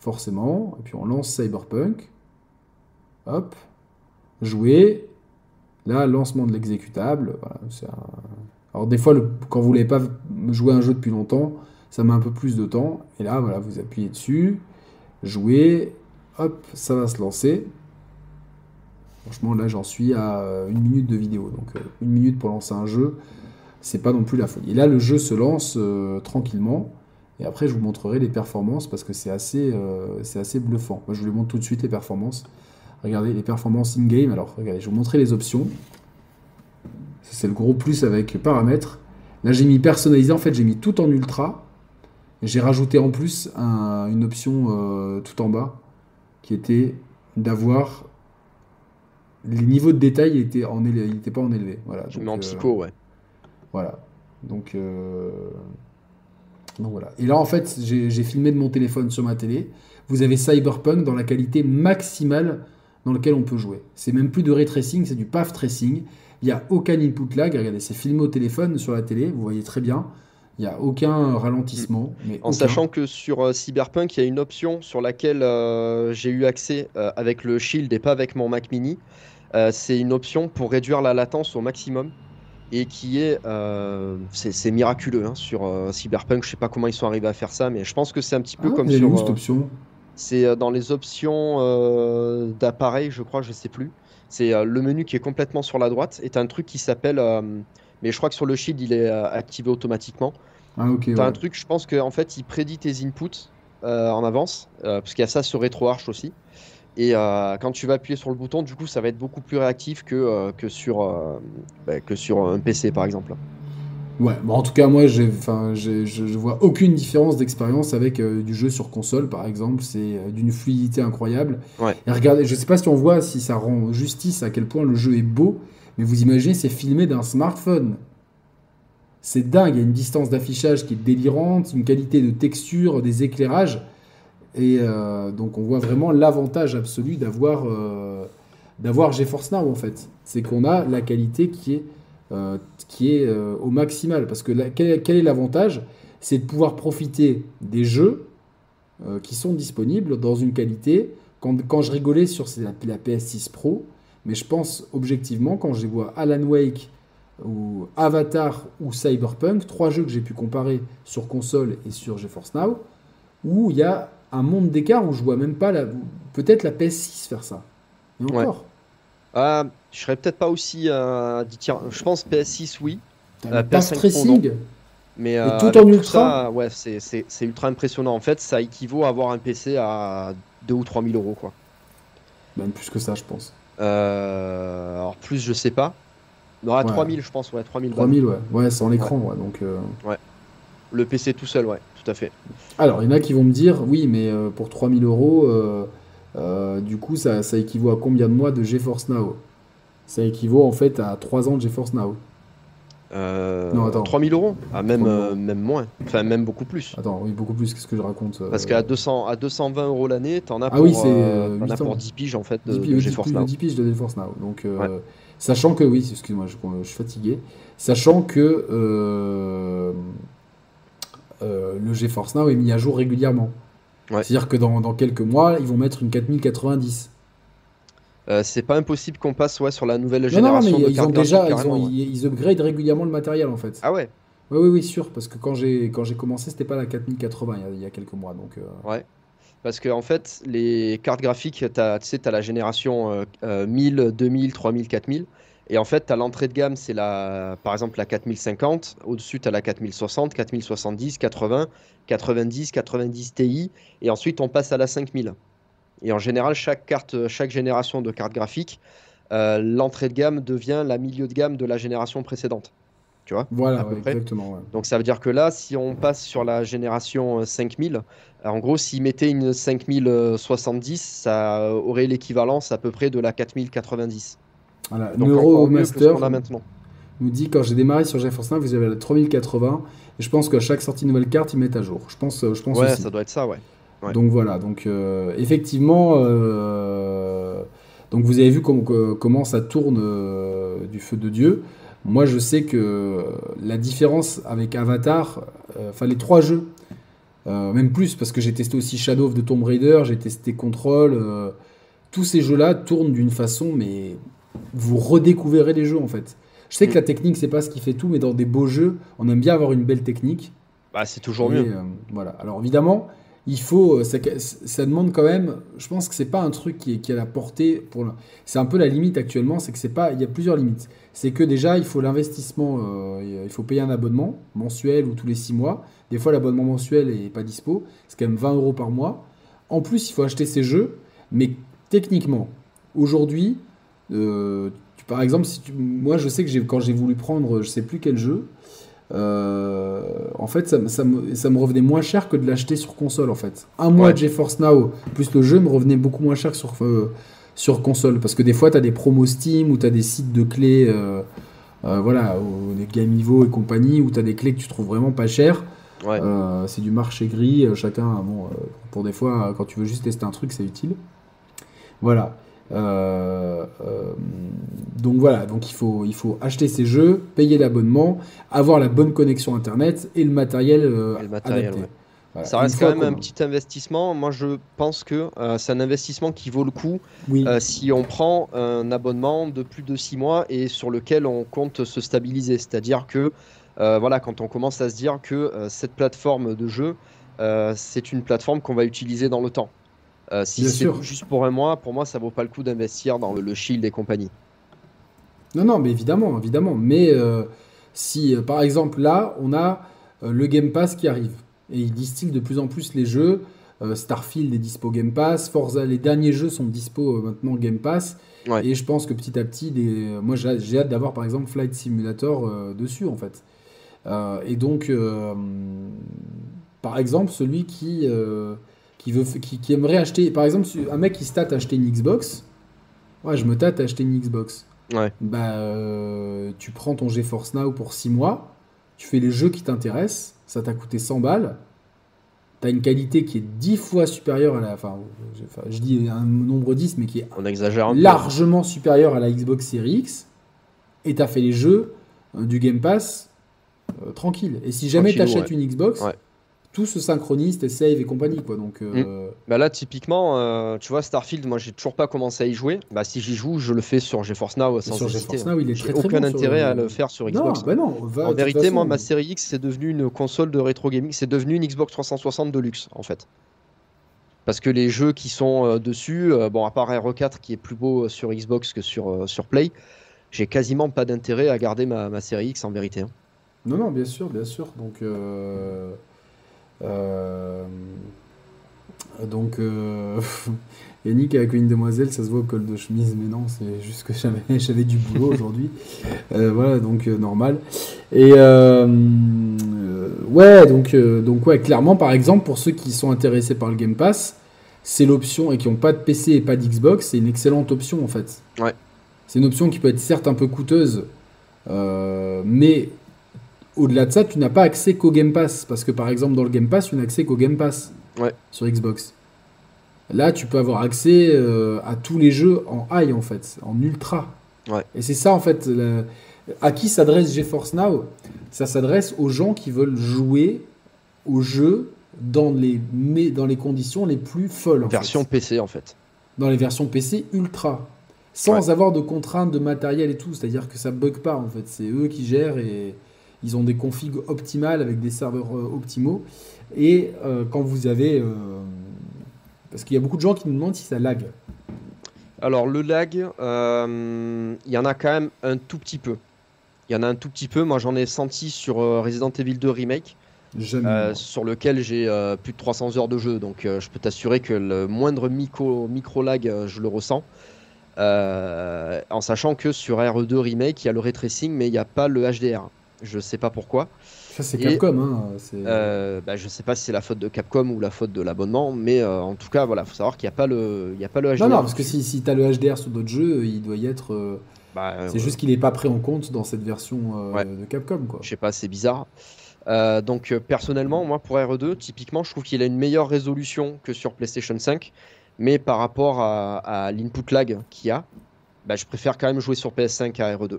Speaker 1: forcément. Et puis on lance Cyberpunk. Hop. Jouer. Là, lancement de l'exécutable. Alors des fois, quand vous voulez pas jouer un jeu depuis longtemps, ça met un peu plus de temps. Et là, voilà, vous appuyez dessus. Jouer hop, ça va se lancer. Franchement, là, j'en suis à une minute de vidéo. Donc, euh, une minute pour lancer un jeu, c'est pas non plus la folie. Et là, le jeu se lance euh, tranquillement. Et après, je vous montrerai les performances parce que c'est assez, c'est assez bluffant. Moi, je vous les montre tout de suite, les performances. Regardez les performances in-game. Alors, regardez, je vais vous montrer les options. C'est le gros plus avec paramètres. Là, j'ai mis personnalisé. En fait, j'ai mis tout en ultra. J'ai rajouté en plus une option tout en bas qui était d'avoir les niveaux de détail étaient en élevé, il pas en élevé. Voilà.
Speaker 2: Je mets en psycho, ouais.
Speaker 1: Voilà. Donc, euh, donc voilà. Et là, en fait, j'ai filmé de mon téléphone sur ma télé. Vous avez Cyberpunk dans la qualité maximale dans laquelle on peut jouer. C'est même plus de ray tracing, c'est du path tracing. Il n'y a aucun input lag. Regardez, c'est filmé au téléphone sur la télé. Vous voyez très bien. Il n'y a aucun ralentissement. Mais
Speaker 2: en sachant que sur euh, Cyberpunk, il y a une option sur laquelle euh, j'ai eu accès euh, avec le Shield et pas avec mon Mac mini. c'est une option pour réduire la latence au maximum et qui est. c'est miraculeux hein, sur Cyberpunk. Je sais pas comment ils sont arrivés à faire ça, mais je pense que c'est un petit peu ah, comme sur.
Speaker 1: cette option
Speaker 2: C'est dans les options d'appareil, je crois, je sais plus. C'est le menu qui est complètement sur la droite et un truc qui s'appelle mais je crois que sur le shield, il est euh, activé automatiquement.
Speaker 1: Ah, ok.
Speaker 2: T'as un truc, je pense qu'en fait, il prédit tes inputs euh, en avance, euh, parce qu'il y a ça sur RetroArch aussi. Et quand tu vas appuyer sur le bouton, du coup, ça va être beaucoup plus réactif que, que, sur, bah, que sur un PC, par exemple.
Speaker 1: Ouais, bon, en tout cas, moi, j'ai, je, je vois aucune différence d'expérience avec du jeu sur console, par exemple. C'est d'une fluidité incroyable.
Speaker 2: Ouais.
Speaker 1: Et regardez, je sais pas si on voit si ça rend justice à quel point le jeu est beau. Mais vous imaginez, c'est filmé d'un smartphone. C'est dingue, il y a une distance d'affichage qui est délirante, une qualité de texture, des éclairages. Et euh, donc on voit vraiment l'avantage absolu d'avoir euh, d'avoir GeForce Now en fait. C'est qu'on a la qualité qui est, euh, qui est au maximal. Parce que quel, est l'avantage? C'est de pouvoir profiter des jeux qui sont disponibles dans une qualité. Quand, quand je rigolais sur la PS6 Pro, mais je pense objectivement, quand je vois Alan Wake ou Avatar ou Cyberpunk, trois jeux que j'ai pu comparer sur console et sur GeForce Now, où il y a un monde d'écart où je vois même pas la, peut-être la PS6 faire ça. Et encore.
Speaker 2: Euh, je serais peut-être pas aussi euh, Je pense PS6 oui.
Speaker 1: Euh, PS5 tracing.
Speaker 2: Mais euh,
Speaker 1: tout en ultra.
Speaker 2: Ouais, c'est ultra impressionnant. En fait, ça équivaut à avoir un PC à 2 ou 3 000 euros quoi.
Speaker 1: Même plus que ça, je pense.
Speaker 2: Euh, alors plus, je sais pas. Non, à 3000, je pense, ouais, 3000.
Speaker 1: 3000, ouais, ouais, sans l'écran, ouais. donc. Euh,
Speaker 2: ouais. Le PC tout seul, ouais, tout à fait.
Speaker 1: Alors, il y en a qui vont me dire, oui, mais euh, pour 3000 euros, du coup, ça, ça, équivaut à combien de mois de GeForce Now? Ça équivaut en fait à 3 ans de GeForce Now.
Speaker 2: Euh,
Speaker 1: Non, attends.
Speaker 2: 3000 euros ah, même,
Speaker 1: 3000 euros.
Speaker 2: euh, même moins. Enfin, même beaucoup plus.
Speaker 1: Attends, oui, beaucoup plus, qu'est-ce que je raconte euh,
Speaker 2: Parce qu'à 200, à 220 euros l'année, t'en as
Speaker 1: Ah
Speaker 2: pour,
Speaker 1: oui, c'est,
Speaker 2: euh,
Speaker 1: euh,
Speaker 2: t'en as
Speaker 1: 800.
Speaker 2: pour 10 piges en fait de,
Speaker 1: 10
Speaker 2: de GeForce Now.
Speaker 1: 10 piges de GeForce Now. Donc, euh,
Speaker 2: Ouais.
Speaker 1: sachant que, oui, excuse-moi, je, je suis fatigué. Sachant que euh, le GeForce Now est mis à jour régulièrement.
Speaker 2: Ouais.
Speaker 1: C'est-à-dire que dans, dans quelques mois, ils vont mettre une 4090.
Speaker 2: Euh, c'est pas impossible qu'on passe ouais, sur la nouvelle
Speaker 1: Non, non,
Speaker 2: génération
Speaker 1: mais
Speaker 2: de
Speaker 1: ils ont déjà,
Speaker 2: graphiques,
Speaker 1: ils, ont,
Speaker 2: carrément, ouais.
Speaker 1: ils, ils upgrade régulièrement le matériel en fait.
Speaker 2: Ah ouais
Speaker 1: Oui, oui, oui, sûr, parce que quand j'ai quand j'ai commencé, c'était pas la 4080 il y a, il y a quelques mois, donc. euh,
Speaker 2: Ouais. Parce que en fait, les cartes graphiques, tu sais, t'as la génération euh, euh, 1000, 2000, 3000, 4000. Et en fait, t'as l'entrée de gamme, c'est la, par exemple la 4050. Au-dessus, t'as la 4060, 4070, 80, 90, 90 Ti. Et ensuite, on passe à la 5000. Et en général, chaque carte, chaque génération de cartes graphiques, euh, l'entrée de gamme devient la milieu de gamme de la génération précédente. Tu vois?
Speaker 1: Voilà,
Speaker 2: À peu
Speaker 1: ouais,
Speaker 2: près.
Speaker 1: exactement. ouais.
Speaker 2: donc ça veut dire que là, si on passe sur la génération euh, 5000, euh, en gros, s'ils mettaient une 5070, ça aurait l'équivalence à peu près de la 4090.
Speaker 1: Voilà.
Speaker 2: Donc
Speaker 1: Neuromaster nous dit quand j'ai démarré sur GeForce Now, vous avez la 3080 et je pense qu'à chaque sortie de nouvelle carte, ils mettent à jour. Je pense, je pense
Speaker 2: Ouais,
Speaker 1: aussi.
Speaker 2: ça doit être ça, ouais. ouais.
Speaker 1: Donc voilà, donc euh, effectivement, euh, donc vous avez vu com- comment ça tourne euh, du feu de Dieu. Moi, je sais que la différence avec Avatar, enfin les trois jeux, même plus parce que j'ai testé aussi Shadow of the Tomb Raider, j'ai testé Control, tous ces jeux-là tournent d'une façon, mais vous redécouvrirez les jeux en fait. Je sais que
Speaker 2: Mm.
Speaker 1: la technique, c'est pas ce qui fait tout, mais dans des beaux jeux, on aime bien avoir une belle technique.
Speaker 2: Bah, c'est toujours mieux.
Speaker 1: euh, voilà. Alors évidemment, il faut, euh, ça, ça demande quand même. Je pense que c'est pas un truc qui est, qui est à la portée pour. C'est un peu la limite actuellement, c'est que c'est pas. Il y a plusieurs limites. C'est que déjà, il faut l'investissement. euh, il faut payer un abonnement mensuel ou tous les six mois. Des fois, l'abonnement mensuel est pas dispo. C'est quand même 20 euros par mois. En plus, il faut acheter ces jeux. Mais techniquement, aujourd'hui, euh, tu- par exemple, si tu- moi, je sais que quand j'ai voulu prendre, je sais plus quel jeu. Euh, en fait, ça, me- ça me, ça me revenait moins cher que de l'acheter sur console. En fait, un mois
Speaker 2: Ouais.
Speaker 1: de GeForce Now plus le jeu me revenait beaucoup moins cher sur, euh, sur console. Parce que des fois, tu as des promos Steam ou tu as des sites de clés, voilà, des Gamivo et compagnie, où tu as des clés que tu trouves vraiment pas chères.
Speaker 2: Ouais.
Speaker 1: C'est du marché gris. Chacun, bon, pour des fois, quand tu veux juste tester un truc, c'est utile. Voilà. Euh, euh, donc voilà, donc il faut, il faut acheter ces jeux, payer l'abonnement, avoir la bonne connexion internet et le matériel, euh,
Speaker 2: Et le matériel,
Speaker 1: adapté.
Speaker 2: ouais.
Speaker 1: Voilà.
Speaker 2: Ça reste quand même un petit investissement. Moi, je pense que euh, c'est un investissement qui vaut le coup
Speaker 1: Oui,
Speaker 2: euh, si on prend un abonnement de plus de 6 mois et sur lequel on compte se stabiliser. C'est-à-dire que euh, voilà, quand on commence à se dire que euh, cette plateforme de jeu, euh, c'est une plateforme qu'on va utiliser dans le temps. Euh, si c'est
Speaker 1: sûr.
Speaker 2: juste pour un mois, pour moi, ça vaut pas le coup d'investir dans le, le Shield et compagnie.
Speaker 1: non, non, mais évidemment, évidemment. Mais euh, si, euh, par exemple, là, on a le Game Pass qui arrive et il distille de plus en plus les jeux. Starfield est dispo Game Pass, Forza, les derniers jeux sont dispo maintenant Game Pass.
Speaker 2: Ouais.
Speaker 1: Et je pense que petit à petit, des- moi j'ai hâte d'avoir par exemple Flight Simulator dessus en fait. Et donc, par exemple, celui qui, qui, veut, qui, qui aimerait acheter, par exemple, un mec qui se tâte à acheter une Xbox, ouais, je me tâte à acheter une Xbox.
Speaker 2: Ouais.
Speaker 1: Bah, euh, tu prends ton GeForce Now pour 6 mois, tu fais les jeux qui t'intéressent, ça t'a coûté 100 balles, t'as une qualité qui est 10 fois supérieure à la. Enfin, je, enfin, je dis un nombre 10, mais qui est
Speaker 2: On exagère un peu.
Speaker 1: largement supérieure à la Xbox Series X, et t'as fait les jeux euh, du Game Pass euh, tranquille. Et si jamais t'achètes une Xbox,
Speaker 2: Ouais.
Speaker 1: Tout se synchronise, tes save et compagnie, quoi. Donc, euh,
Speaker 2: Bah là, typiquement, euh, tu vois, Starfield, moi, j'ai toujours pas commencé à y jouer. Bah, si j'y joue, je le fais sur GeForce Now sans
Speaker 1: sur
Speaker 2: hésiter.
Speaker 1: GeForce Now, il est très très
Speaker 2: aucun
Speaker 1: bon sur,
Speaker 2: intérêt à
Speaker 1: euh,
Speaker 2: le faire sur
Speaker 1: Non,
Speaker 2: Xbox.
Speaker 1: bah non, va, de
Speaker 2: en vérité,
Speaker 1: façon,
Speaker 2: moi, ma série X, c'est devenu une console de rétro gaming. C'est devenu une Xbox 360 de luxe, en fait. Parce que les jeux qui sont euh, dessus, euh, bon, à part RE4 qui est plus beau euh, sur Xbox que sur, euh, sur Play, j'ai quasiment pas d'intérêt à garder ma, ma série X en vérité. hein.
Speaker 1: Non, non, bien sûr, bien sûr. Donc, euh, euh, donc euh, <laughs> Yannick avec une demoiselle, ça se voit au col de chemise, mais non, c'est juste que <laughs> j'avais, du boulot aujourd'hui. Euh, voilà, donc euh, normal. Et euh, euh, ouais, donc, euh, donc ouais, clairement, par exemple, pour ceux qui sont intéressés par le Game Pass, c'est l'option et qui n'ont pas de PC et pas d'Xbox, c'est une excellente option en fait.
Speaker 2: Ouais.
Speaker 1: C'est une option qui peut être certes un peu coûteuse, euh, mais au-delà de ça, tu n'as pas accès qu'au Game Pass. Parce que par exemple, dans le Game Pass, tu n'as accès qu'au Game Pass
Speaker 2: Ouais.
Speaker 1: sur Xbox. Là, tu peux avoir accès euh, à tous les jeux en high, en fait, en ultra.
Speaker 2: Ouais.
Speaker 1: Et c'est ça, en fait, le- à qui s'adresse GeForce Now? Ça s'adresse aux gens qui veulent jouer au jeu dans les, mais dans les conditions les plus folles. en
Speaker 2: Version
Speaker 1: fait.
Speaker 2: PC en fait.
Speaker 1: Dans les versions PC ultra. Sans avoir de contraintes de matériel et tout. C'est-à-dire que ça bug pas, en fait. C'est eux qui gèrent et ils ont des configs optimales avec des serveurs euh, optimaux. Et euh, quand vous avez. euh, parce qu'il y a beaucoup de gens qui nous demandent si ça lag.
Speaker 2: Alors le lag, euh, il y en a quand même un tout petit peu. Il y en a un tout petit peu. Moi j'en ai senti sur Resident Evil 2 Remake,
Speaker 1: Jamais.
Speaker 2: euh, sur lequel j'ai euh, plus de 300 heures de jeu. Donc euh, je peux t'assurer que le moindre micro, micro lag, je le ressens. En sachant que sur RE2 Remake, il y a le ray tracing, mais il n'y a pas le HDR. Je sais pas pourquoi.
Speaker 1: Ça, c'est Capcom. Hein.
Speaker 2: Euh, bah, je sais pas si c'est la faute de Capcom ou la faute de l'abonnement, mais euh, en tout cas, voilà, faut savoir qu'il n'y a pas le, y a pas le HDR.
Speaker 1: non, non, parce que si, si tu as le HDR sur d'autres jeux, il doit y être. euh,
Speaker 2: Bah, euh,
Speaker 1: c'est juste qu'il n'est pas pris en compte dans cette version
Speaker 2: Ouais.
Speaker 1: de Capcom. Quoi.
Speaker 2: je sais pas, c'est bizarre. Donc personnellement, moi pour RE2, typiquement, je trouve qu'il a une meilleure résolution que sur PlayStation 5, mais par rapport à, à l'input lag qu'il y a, bah, je préfère quand même jouer sur PS5 à RE2.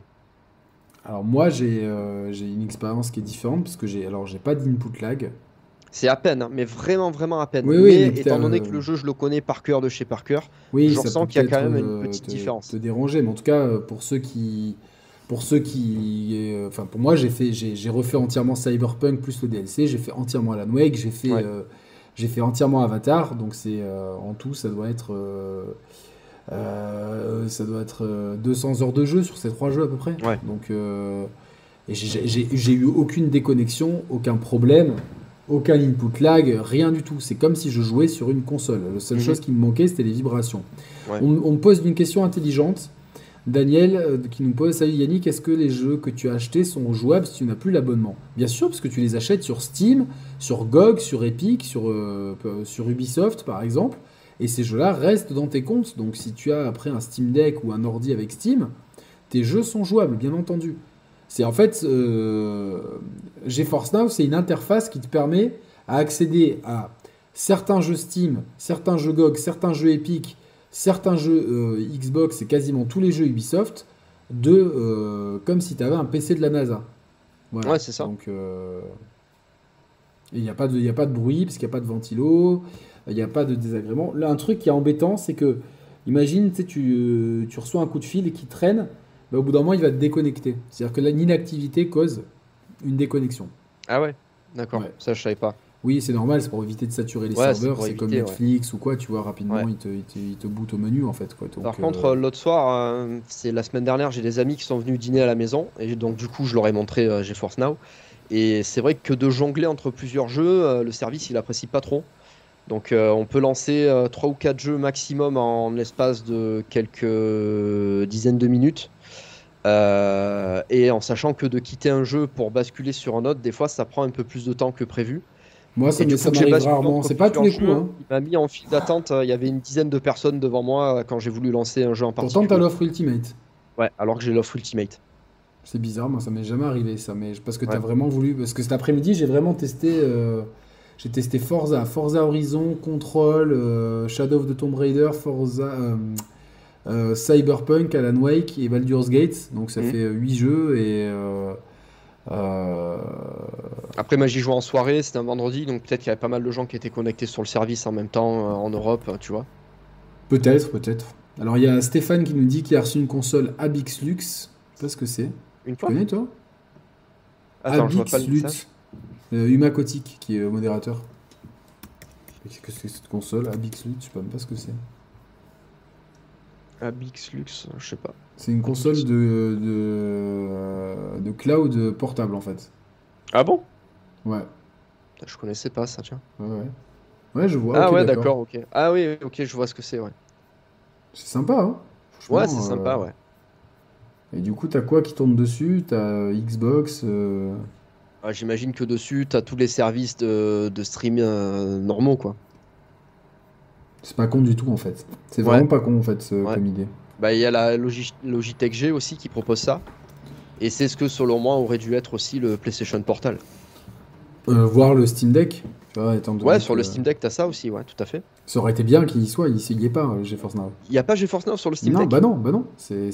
Speaker 1: Alors, moi, j'ai euh, j'ai une expérience qui est différente parce que j'ai alors j'ai pas d'input lag.
Speaker 2: C'est à peine, hein, mais vraiment, vraiment à peine.
Speaker 1: Oui, oui,
Speaker 2: mais
Speaker 1: mais
Speaker 2: étant donné
Speaker 1: euh,
Speaker 2: que le jeu, je le connais par cœur de chez par cœur,
Speaker 1: Oui,
Speaker 2: Je
Speaker 1: peut
Speaker 2: qu'il y a quand même une
Speaker 1: euh,
Speaker 2: petite
Speaker 1: te-
Speaker 2: différence.
Speaker 1: Te déranger, mais en tout cas, euh, pour ceux qui, pour ceux qui, euh, enfin pour moi, j'ai fait, j'ai refait entièrement Cyberpunk plus le DLC, j'ai fait entièrement Alan Wake, j'ai fait,
Speaker 2: Ouais.
Speaker 1: euh, j'ai fait entièrement Avatar, donc c'est euh, en tout, ça doit être, euh, euh, ça doit être euh, 200 heures de jeu sur ces trois jeux à peu près.
Speaker 2: Ouais.
Speaker 1: Donc, euh, j'ai- eu aucune déconnexion, aucun problème. Aucun input lag, rien du tout. C'est comme si je jouais sur une console. La seule
Speaker 2: Mhm.
Speaker 1: chose qui me manquait, c'était les vibrations.
Speaker 2: Ouais.
Speaker 1: On, on me pose une question intelligente. Daniel euh, qui nous pose Salut Yannick, est-ce que les jeux que tu as achetés sont jouables si tu n'as plus l'abonnement? Bien sûr, parce que tu les achètes sur Steam, sur GOG, sur Epic, sur, euh, euh, sur Ubisoft par exemple. Et ces jeux-là restent dans tes comptes. Donc si tu as après un Steam Deck ou un ordi avec Steam, tes jeux sont jouables, bien entendu. C'est en fait, euh, GeForce Now, c'est une interface qui te permet à accéder à certains jeux Steam, certains jeux GOG, certains jeux Epic, certains jeux euh, Xbox et quasiment tous les jeux Ubisoft de euh, comme si tu avais un PC de la NASA. Voilà.
Speaker 2: Ouais, c'est ça.
Speaker 1: Donc euh, il n'y a, pas de- y a pas de bruit parce qu'il n'y a pas de ventilo, il n'y a pas de désagrément. Là, un truc qui est embêtant, c'est que imagine, tu euh, tu reçois un coup de fil qui traîne, bah, au bout d'un moment, il va te déconnecter. C'est-à-dire que l'inactivité cause une déconnexion.
Speaker 2: Ah ouais, d'accord,
Speaker 1: Ouais.
Speaker 2: ça je savais pas.
Speaker 1: Oui, c'est normal, c'est pour éviter de saturer les
Speaker 2: Ouais,
Speaker 1: serveurs. C'est comme
Speaker 2: ouais.
Speaker 1: Netflix ou quoi, tu vois, rapidement,
Speaker 2: Ouais.
Speaker 1: il, te, il, te, il te boot au menu en fait. Quoi. Donc,
Speaker 2: Par
Speaker 1: euh,
Speaker 2: contre, euh, l'autre soir, euh, c'est la semaine dernière, j'ai des amis qui sont venus dîner à la maison et donc du coup, je leur ai montré euh, GeForce Now. Et c'est vrai que de jongler entre plusieurs jeux, euh, le service il apprécie pas trop. Donc euh, on peut lancer 3 ou 4 jeux maximum en l'espace de quelques dizaines de minutes. Euh, et en sachant que de quitter un jeu pour basculer sur un autre, des fois ça prend un peu plus de temps que prévu.
Speaker 1: moi, ça, ça m'arrive rarement. C'est pas tous les coups. Hein.
Speaker 2: Il m'a mis en file d'attente, euh, il y avait une dizaine de personnes devant moi euh, quand j'ai voulu lancer un jeu en
Speaker 1: Pourtant,
Speaker 2: particulier.
Speaker 1: tu as l'offre Ultimate.
Speaker 2: Ouais, alors que j'ai l'offre Ultimate.
Speaker 1: C'est bizarre, moi, ça m'est jamais arrivé ça. Mais parce que tu as
Speaker 2: Ouais.
Speaker 1: vraiment voulu. Parce que cet après-midi, j'ai vraiment testé. J'ai testé Forza, Forza Horizon, Control, euh, Shadow of the Tomb Raider, Forza, euh, euh, Cyberpunk, Alan Wake et Baldur's Gate. Donc ça
Speaker 2: Mhm.
Speaker 1: fait 8 jeux et. euh, euh,
Speaker 2: Après, moi j'y jouais en soirée, c'était un vendredi, donc peut-être qu'il y avait pas mal de gens qui étaient connectés sur le service en même temps euh, en Europe, tu vois.
Speaker 1: Peut-être, peut-être. Alors il y a Stéphane qui nous dit qu'il a reçu une console Abix Lux. Je sais pas ce que c'est.
Speaker 2: Une
Speaker 1: Tu
Speaker 2: fois
Speaker 1: connais toi?
Speaker 2: Attends, je vois
Speaker 1: Abix
Speaker 2: pas le
Speaker 1: Lux. Euh, Huma Kotik qui est euh, modérateur. Qu'est-ce que c'est que cette console? Abix Lux Je sais même pas ce que c'est.
Speaker 2: Abix Lux, je sais pas.
Speaker 1: C'est une console de, de, euh, de cloud portable en fait.
Speaker 2: Ah bon?
Speaker 1: Ouais.
Speaker 2: Je connaissais pas ça, tiens.
Speaker 1: Ouais, ouais. Ouais, je vois.
Speaker 2: ah ouais, d'accord, ok. Ah oui, ok, je vois ce que c'est, ouais.
Speaker 1: C'est sympa, hein
Speaker 2: Ouais, c'est sympa, ouais.
Speaker 1: Et du coup, t'as quoi qui tourne dessus? T'as Xbox euh,
Speaker 2: Ah, J'imagine que dessus, t'as tous les services de, de stream euh, normaux, quoi.
Speaker 1: C'est pas con du tout en fait. C'est
Speaker 2: Ouais.
Speaker 1: vraiment pas con en fait ce-
Speaker 2: Ouais.
Speaker 1: comme idée.
Speaker 2: Bah, il y a la Logi- Logitech G aussi qui propose ça. Et c'est ce que selon moi aurait dû être aussi le PlayStation Portal.
Speaker 1: Euh, voir le Steam Deck.
Speaker 2: ouais, sur le Steam Deck, t'as ça aussi, ouais, tout à fait.
Speaker 1: Ça aurait été bien qu'il y soit, il n'y ait pas euh, GeForce Now.
Speaker 2: Il n'y a pas GeForce Now sur le Steam
Speaker 1: non,
Speaker 2: Deck
Speaker 1: Bah non, bah non.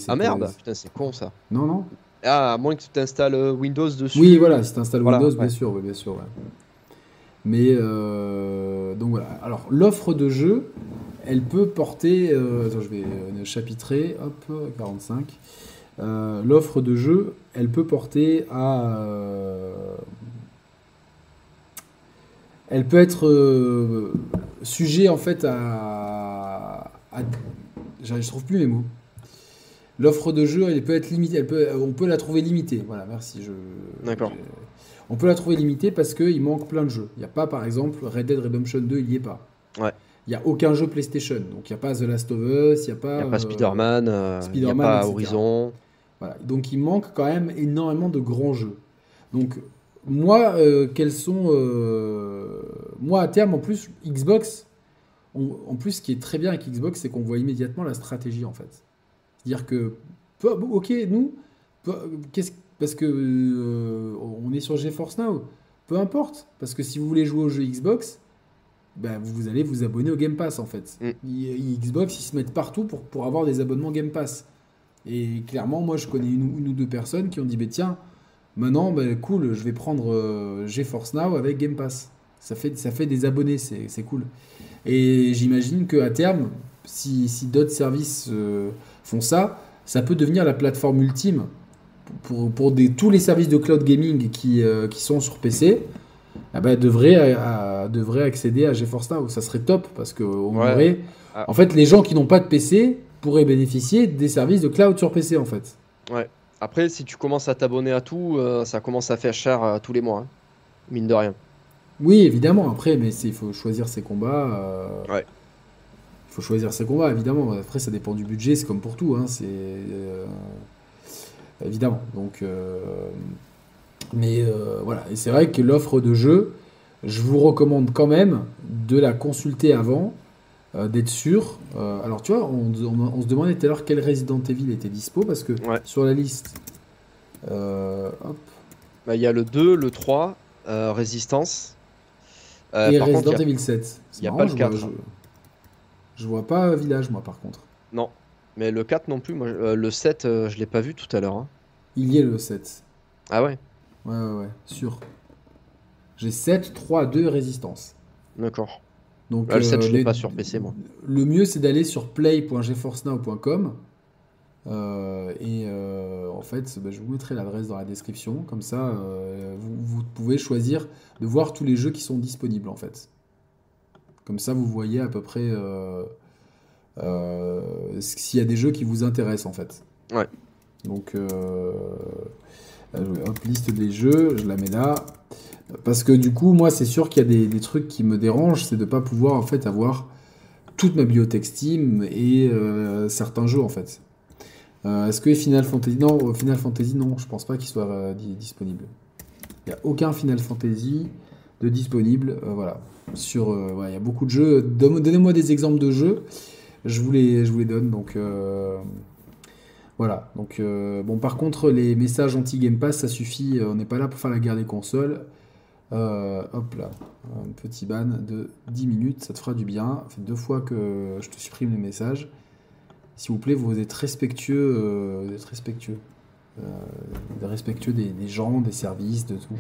Speaker 2: ah merde, putain, c'est con ça.
Speaker 1: Non, non.
Speaker 2: Ah, à moins que tu t'installes euh, Windows dessus.
Speaker 1: Oui, voilà, si tu installes Windows, bien sûr, bien sûr. Mais euh, donc voilà. Alors l'offre de jeu, elle peut porter. Euh, attends, je vais chapitrer. Hop, 45. l'offre de jeu, elle peut porter à. elle peut être sujet en fait à. à je trouve plus mes mots. L'offre de jeu, elle peut être limitée. Elle peut, on peut la trouver limitée. Voilà, merci. Je,
Speaker 2: D'accord.
Speaker 1: On peut la trouver limitée parce qu'il manque plein de jeux. Il n'y a pas, par exemple, Red Dead Redemption 2, il n'y est pas.
Speaker 2: Ouais.
Speaker 1: Il n'y a aucun jeu PlayStation. Donc il n'y a pas The Last of Us, il n'y a pas.
Speaker 2: A pas Spider-Man, euh, il n'y a pas Horizon.
Speaker 1: Voilà. Donc il manque quand même énormément de grands jeux. Donc moi, euh, quels sont. Euh, moi, à terme, en plus, Xbox. en plus, ce qui est très bien avec Xbox, c'est qu'on voit immédiatement la stratégie en fait. C'est-à-dire que, ok, nous, qu'est-ce parce que euh, on est sur GeForce Now, peu importe, parce que si vous voulez jouer au jeu Xbox, ben, vous allez vous abonner au Game Pass en fait. Mm. Xbox, ils se mettent partout pour, pour avoir des abonnements Game Pass. Et clairement, moi, je connais une, ou deux personnes qui ont dit, bah, tiens, maintenant, ben, cool, je vais prendre euh, GeForce Now avec Game Pass. Ça fait, ça fait des abonnés, c'est cool. Et j'imagine qu'à terme, si, si d'autres services euh, font ça, ça peut devenir la plateforme ultime pour, pour des, tous les services de cloud gaming qui, euh, qui sont sur PC. Ah bah, devrait, devrait accéder à GeForce Now. Ça serait top parce que ah. en fait, les gens qui n'ont pas de PC pourraient bénéficier des services de cloud sur PC en fait.
Speaker 2: Ouais. Après, si tu commences à t'abonner à tout, euh, ça commence à faire cher tous les mois, hein. mine de rien.
Speaker 1: Oui, évidemment. Après, mais il faut choisir ses combats.
Speaker 2: Ouais.
Speaker 1: Il faut choisir ses combats, évidemment. Après, ça dépend du budget, c'est comme pour tout. Hein, c'est euh, évidemment. Donc, euh, mais euh, voilà. Et c'est vrai que l'offre de jeu, je vous recommande quand même de la consulter avant, d'être sûr. alors, tu vois, on, se demandait tout à l'heure quel Resident Evil était dispo parce que sur la liste, hop.
Speaker 2: Bah, il y a le 2, le 3, Résistance.
Speaker 1: et Resident Evil 7.
Speaker 2: Il n'y a pas le 4.
Speaker 1: Je vois pas Village, moi, par contre.
Speaker 2: Non. Mais le 4 non plus. Moi, euh, le 7, euh, je l'ai pas vu tout à l'heure. Hein.
Speaker 1: Il y est le 7.
Speaker 2: Ah ouais?
Speaker 1: Ouais, ouais, ouais, sûr. J'ai 7, 3, 2 résistance.
Speaker 2: D'accord. Donc, ah, le 7, je euh, l'ai pas sur PC, moi.
Speaker 1: Le mieux, c'est d'aller sur play.geforcenow.com. et en fait, bah, je vous mettrai l'adresse dans la description. Comme ça, vous, vous, pouvez choisir de voir tous les jeux qui sont disponibles, en fait. Comme ça, vous voyez à peu près euh, euh, s'il y a des jeux qui vous intéressent en fait.
Speaker 2: Ouais.
Speaker 1: Donc, euh, hop, liste des jeux, je la mets là. Parce que du coup, moi, c'est sûr qu'il y a des, trucs qui me dérangent, c'est de ne pas pouvoir en fait avoir toute ma bibliothèque Steam et certains jeux en fait. Est-ce que Final Fantasy Non, Final Fantasy, non, je pense pas qu'il soit disponible. Il n'y a aucun Final Fantasy de disponible. voilà sur. Euh, il y a beaucoup de jeux. Donnez-moi des exemples de jeux. Je vous les, je donne. Donc. Euh, voilà. Donc, euh, bon, par contre, les messages anti-Game Pass, ça suffit. On n'est pas là pour faire la guerre des consoles. hop là, un petit ban de 10 minutes, ça te fera du bien. Fait deux fois que je te supprime les messages. S'il vous plaît, vous êtes respectueux, vous êtes respectueux, respectueux des, gens, des services, de tout.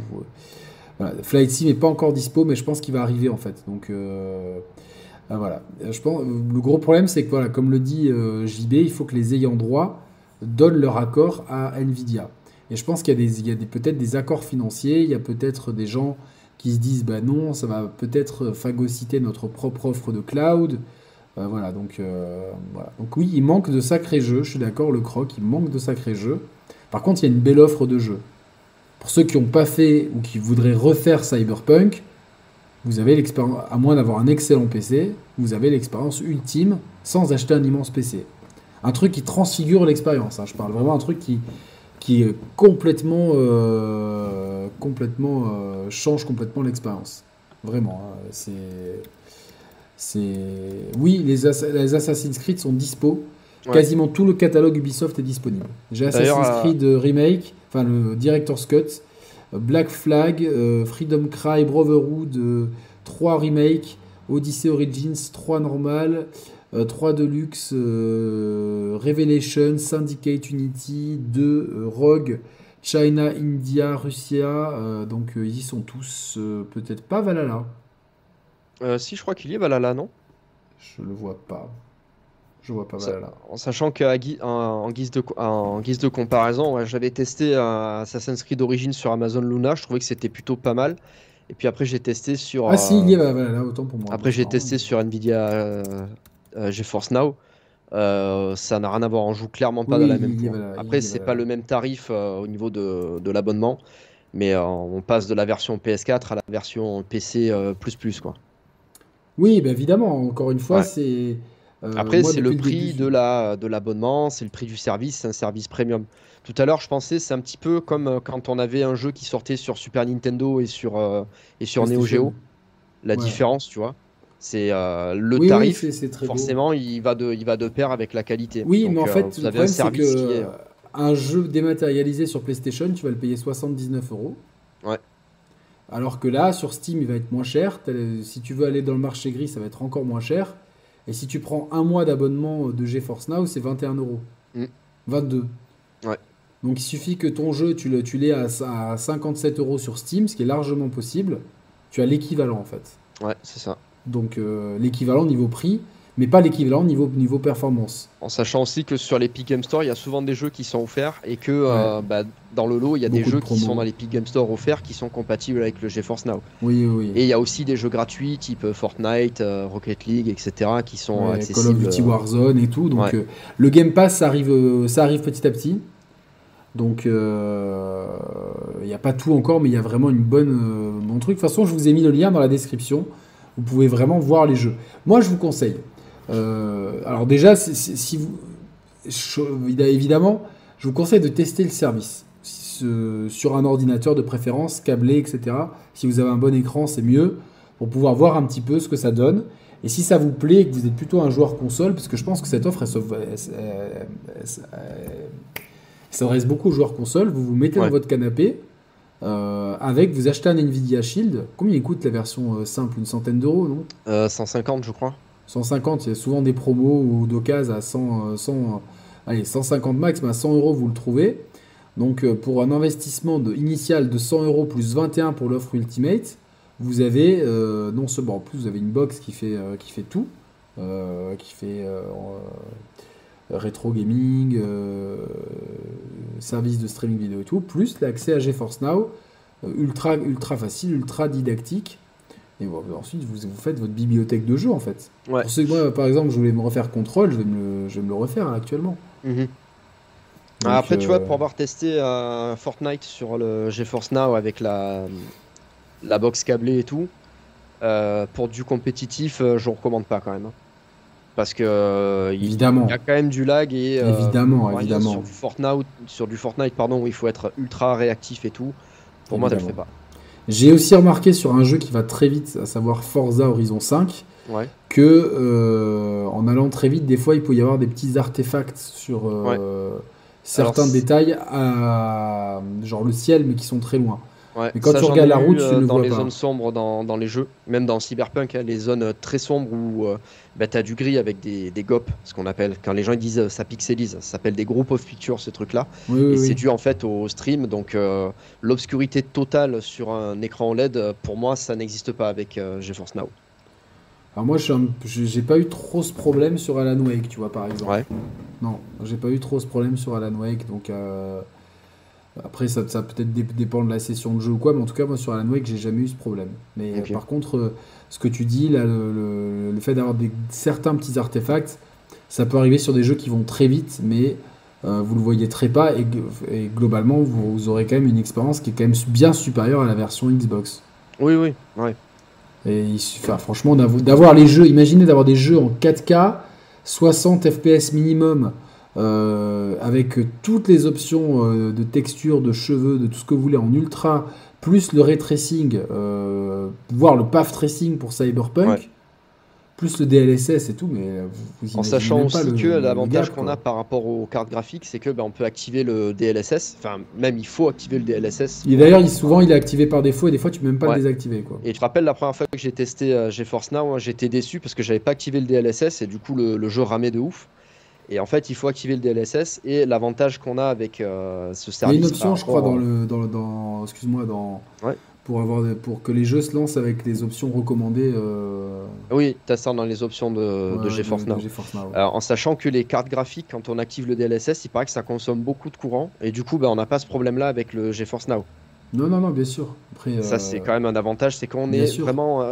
Speaker 1: Flight Sim n'est pas encore dispo, mais je pense qu'il va arriver en fait. Donc euh, euh, voilà. Je pense, le gros problème, c'est que voilà, comme le dit euh, JB, il faut que les ayants droit donnent leur accord à Nvidia. Et je pense qu'il y a, des, peut-être des accords financiers, il y a peut-être des gens qui se disent bah non, ça va peut-être phagocyter notre propre offre de cloud. voilà, donc, voilà. Donc oui, il manque de sacrés jeux, je suis d'accord, le croc, il manque de sacrés jeux. Par contre, il y a une belle offre de jeux. Pour ceux qui n'ont pas fait ou qui voudraient refaire Cyberpunk, vous avez l'expérience, à moins d'avoir un excellent PC, vous avez l'expérience ultime sans acheter un immense PC. Un truc qui transfigure l'expérience. Hein. Je parle vraiment d'un truc qui, qui complètement, euh, complètement euh, change complètement l'expérience. Vraiment. Hein. C'est, c'est, oui, les, les, Assassin's Creed sont dispo. Quasiment tout le catalogue Ubisoft est disponible. J'ai Assassin's euh, Creed Remake, enfin le Director's Cut, Black Flag, Freedom Cry, Brotherhood, 3 remake, Odyssey Origins, 3 normal, 3 Deluxe, Revelation, Syndicate Unity, 2 Rogue, China, India, Russia, donc ils y sont tous, peut-être pas Valhalla.
Speaker 2: si, je crois qu'il y est Valhalla, non?
Speaker 1: Je le vois pas. Je vois pas Valhalla.
Speaker 2: En sachant qu'en en guise, de, en guise de comparaison, j'avais testé Assassin's Creed Origins sur Amazon Luna, je trouvais que c'était plutôt pas mal. Et puis après, j'ai testé sur.
Speaker 1: Ah, si, il y a Valhalla, autant pour moi.
Speaker 2: Après, j'ai testé sur Nvidia euh, euh, GeForce Now. Euh, ça n'a rien à voir, on joue clairement pas dans la même Après, c'est pas le même tarif au niveau de, de l'abonnement, mais on passe de la version PS4 à la version PC plus plus quoi.
Speaker 1: Oui, bah, évidemment, encore une fois, c'est
Speaker 2: euh, Après, c'est le prix de la de l'abonnement, c'est le prix du service, c'est un service premium. Tout à l'heure, je pensais, c'est un petit peu comme euh, quand on avait un jeu qui sortait sur Super Nintendo et sur, euh, et sur Neo Geo. La différence, tu vois, c'est le tarif. forcément, il va, de, il va de pair avec la qualité.
Speaker 1: Oui, mais en fait, vous avez un service qui est... Un jeu dématérialisé sur PlayStation, tu vas le payer 79 euros.
Speaker 2: Ouais.
Speaker 1: Alors que là, sur Steam, il va être moins cher. Si tu veux aller dans le marché gris, ça va être encore moins cher. Et si tu prends un mois d'abonnement de GeForce Now, c'est 21 euros. 22.
Speaker 2: Mm. Ouais.
Speaker 1: Donc il suffit que ton jeu, tu l'aies à, à 57 euros sur Steam, ce qui est largement possible. Tu as l'équivalent en fait.
Speaker 2: Ouais, c'est ça.
Speaker 1: Donc euh, l'équivalent niveau prix mais pas l'équivalent niveau, niveau performance.
Speaker 2: En sachant aussi que sur l'Epic Game Store, il y a souvent des jeux qui sont offerts et que euh, bah, dans le lot, il y a des jeux qui sont dans l'Epic Game Store offerts qui sont compatibles avec le GeForce Now.
Speaker 1: Oui, oui.
Speaker 2: Et il y a aussi des jeux gratuits type euh, Fortnite, euh, Rocket League, etc. qui sont accessibles.
Speaker 1: Call of Duty Warzone et tout. Donc le Game Pass, ça arrive, ça arrive petit à petit. Donc il n'y a pas tout encore, mais il y a vraiment une bonne bon truc. De toute façon, je vous ai mis le lien dans la description. Vous pouvez vraiment voir les jeux. Moi, je vous conseille alors déjà, si, vous, évidemment, je vous conseille de tester le service sur un ordinateur de préférence, câblé, etc. Si vous avez un bon écran, c'est mieux pour pouvoir voir un petit peu ce que ça donne. Et si ça vous plaît et que vous êtes plutôt un joueur console, parce que je pense que cette offre, elle, s'adresse beaucoup aux joueurs console, vous vous mettez dans votre canapé, euh, avec, vous achetez un Nvidia Shield. Combien coûte la version euh, simple? Une centaine d'euros,
Speaker 2: non? 150, je crois.
Speaker 1: 150, il y a souvent des promos ou d'occasions à 100, 100, euh, allez, 150 max, mais à 100 euros vous le trouvez. Donc euh, pour un investissement initial de 100 euros plus 21 pour l'offre Ultimate, vous avez euh, non seulement en plus vous avez une box qui fait, qui fait tout, qui fait rétro gaming, service de streaming vidéo et tout, plus l'accès à GeForce Now, ultra, ultra facile, ultra didactique. Et ensuite, vous, vous, faites votre bibliothèque de jeux, en fait.
Speaker 2: Ouais.
Speaker 1: Pour moi, par exemple, je voulais me refaire Control, je vais me le, je vais me le refaire actuellement.
Speaker 2: Mhm. après, tu vois, euh, pour avoir testé euh, Fortnite sur le GeForce Now avec la, la box câblée et tout, euh, pour du compétitif, je ne recommande pas quand même. Hein. Parce que
Speaker 1: évidemment.
Speaker 2: il y a quand même du lag et
Speaker 1: évidemment, évidemment.
Speaker 2: Sur du Fortnite, sur du Fortnite pardon, où il faut être ultra réactif et tout. Pour moi, ça le fait pas.
Speaker 1: J'ai aussi remarqué sur un jeu qui va très vite, à savoir Forza Horizon 5, que euh, en allant très vite, des fois, il peut y avoir des petits artefacts sur euh, certains détails, à, genre le ciel, mais qui sont très loin.
Speaker 2: Mais quand tu regardes la route, tu euh, dans les zones sombres dans, dans, les jeux, même dans Cyberpunk, hein, les zones très sombres où euh, bah, tu as du gris avec des, des GOP, ce qu'on appelle, quand les gens disent ça pixelise, ça s'appelle des group of pictures, ce truc-là. et c'est dû en fait au stream, donc l'obscurité totale sur un écran OLED, pour moi, ça n'existe pas avec GeForce Now.
Speaker 1: Alors moi, j'ai pas eu trop ce problème sur Alan Wake, tu vois, par exemple.
Speaker 2: Ouais.
Speaker 1: Non, j'ai pas eu trop ce problème sur Alan Wake, donc après, ça, ça peut-être dépend de la session de jeu ou quoi, mais en tout cas, moi sur Alan Wake, j'ai jamais eu ce problème. Mais par contre, euh, ce que tu dis, là, le, fait d'avoir certains petits artefacts, ça peut arriver sur des jeux qui vont très vite, mais euh, vous le voyez très pas, et, globalement, vous, aurez quand même une expérience qui est quand même bien supérieure à la version Xbox.
Speaker 2: Oui, oui, ouais.
Speaker 1: Et enfin, franchement, d'avoir les jeux, imaginez d'avoir des jeux en 4K, 60 FPS minimum, euh, avec toutes les options euh, de texture, de cheveux, de tout ce que vous voulez en ultra, plus le ray tracing, euh, voire le path tracing pour Cyberpunk. plus le DLSS et tout, mais vous, vous
Speaker 2: En sachant
Speaker 1: même pas
Speaker 2: que
Speaker 1: le- le
Speaker 2: l'avantage qu'on a par rapport aux cartes graphiques, c'est que ben, on peut activer le DLSS. Enfin, même il faut activer le DLSS.
Speaker 1: Et d'ailleurs, il- souvent, il est activé par défaut et des fois, tu peux même pas
Speaker 2: Ouais.
Speaker 1: le désactiver. Quoi.
Speaker 2: Et tu te rappelles la première fois que j'ai testé euh, GeForce Now, hein, j'étais déçu parce que j'avais pas activé le DLSS et du coup le, le jeu ramait de ouf. Et en fait, il faut activer le DLSS et l'avantage qu'on a avec euh, ce
Speaker 1: Il y a
Speaker 2: service.
Speaker 1: une option, je crois, dans le, dans, excuse-moi, dans
Speaker 2: Ouais.
Speaker 1: pour avoir pour que les jeux se lancent avec les options recommandées. Euh,
Speaker 2: Oui, tu as ça dans les options de, GeForce Now.
Speaker 1: GeForce Now, ouais.
Speaker 2: En sachant que les cartes graphiques, quand on active le DLSS, il paraît que ça consomme beaucoup de courant et du coup, ben, on n'a pas ce problème-là avec le GeForce Now.
Speaker 1: Non, non, non, bien sûr. Après,
Speaker 2: Ça,
Speaker 1: euh,
Speaker 2: c'est quand même un avantage, c'est qu'on est
Speaker 1: sûr.
Speaker 2: vraiment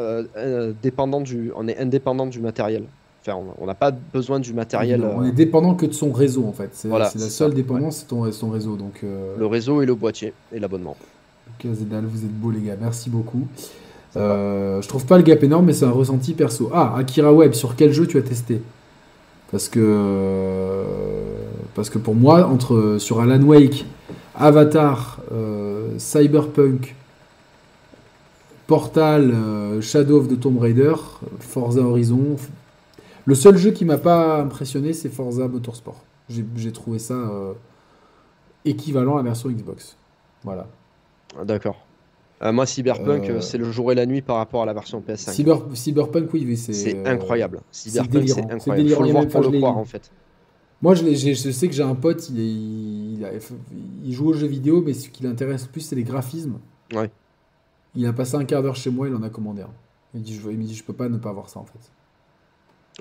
Speaker 2: dépendant du, on est indépendant du matériel. On- n'a pas besoin du matériel,
Speaker 1: On
Speaker 2: euh,
Speaker 1: est dépendant que de son réseau en fait. C'est
Speaker 2: Voilà,
Speaker 1: la seule
Speaker 2: ça,
Speaker 1: dépendance, c'est ton, son réseau. Donc, euh,
Speaker 2: le réseau et le boîtier et l'abonnement.
Speaker 1: ok, Zedal, vous êtes beaux les gars, merci beaucoup. Euh, je trouve pas le gap énorme, mais c'est un ressenti perso. Ah, Akira Web, sur quel jeu tu as testé? Parce que parce que pour moi, entre sur Alan Wake, Avatar, euh, Cyberpunk, Portal, euh, Shadow of the Tomb Raider, Forza Horizon, le seul jeu qui m'a pas impressionné, c'est Forza Motorsport. J'ai trouvé ça euh, équivalent à la version Xbox. Voilà.
Speaker 2: Ah, D'accord. Euh, moi, Cyberpunk,
Speaker 1: Euh,
Speaker 2: c'est le jour et la nuit par rapport à la version PS5.
Speaker 1: Cyber, Cyberpunk, oui, c'est
Speaker 2: C'est incroyable. Cyberpunk, c'est incroyable.
Speaker 1: délirant.
Speaker 2: Faut le
Speaker 1: Il
Speaker 2: voir pour le croire, en fait.
Speaker 1: Moi, je, sais que j'ai un pote, il, est- il, a- il joue aux jeux vidéo, mais ce qui l'intéresse le plus, c'est les graphismes.
Speaker 2: Ouais.
Speaker 1: Il a passé un quart d'heure chez moi, il en a commandé un. Il, dit, je, il me dit, je peux pas ne pas voir ça, en fait.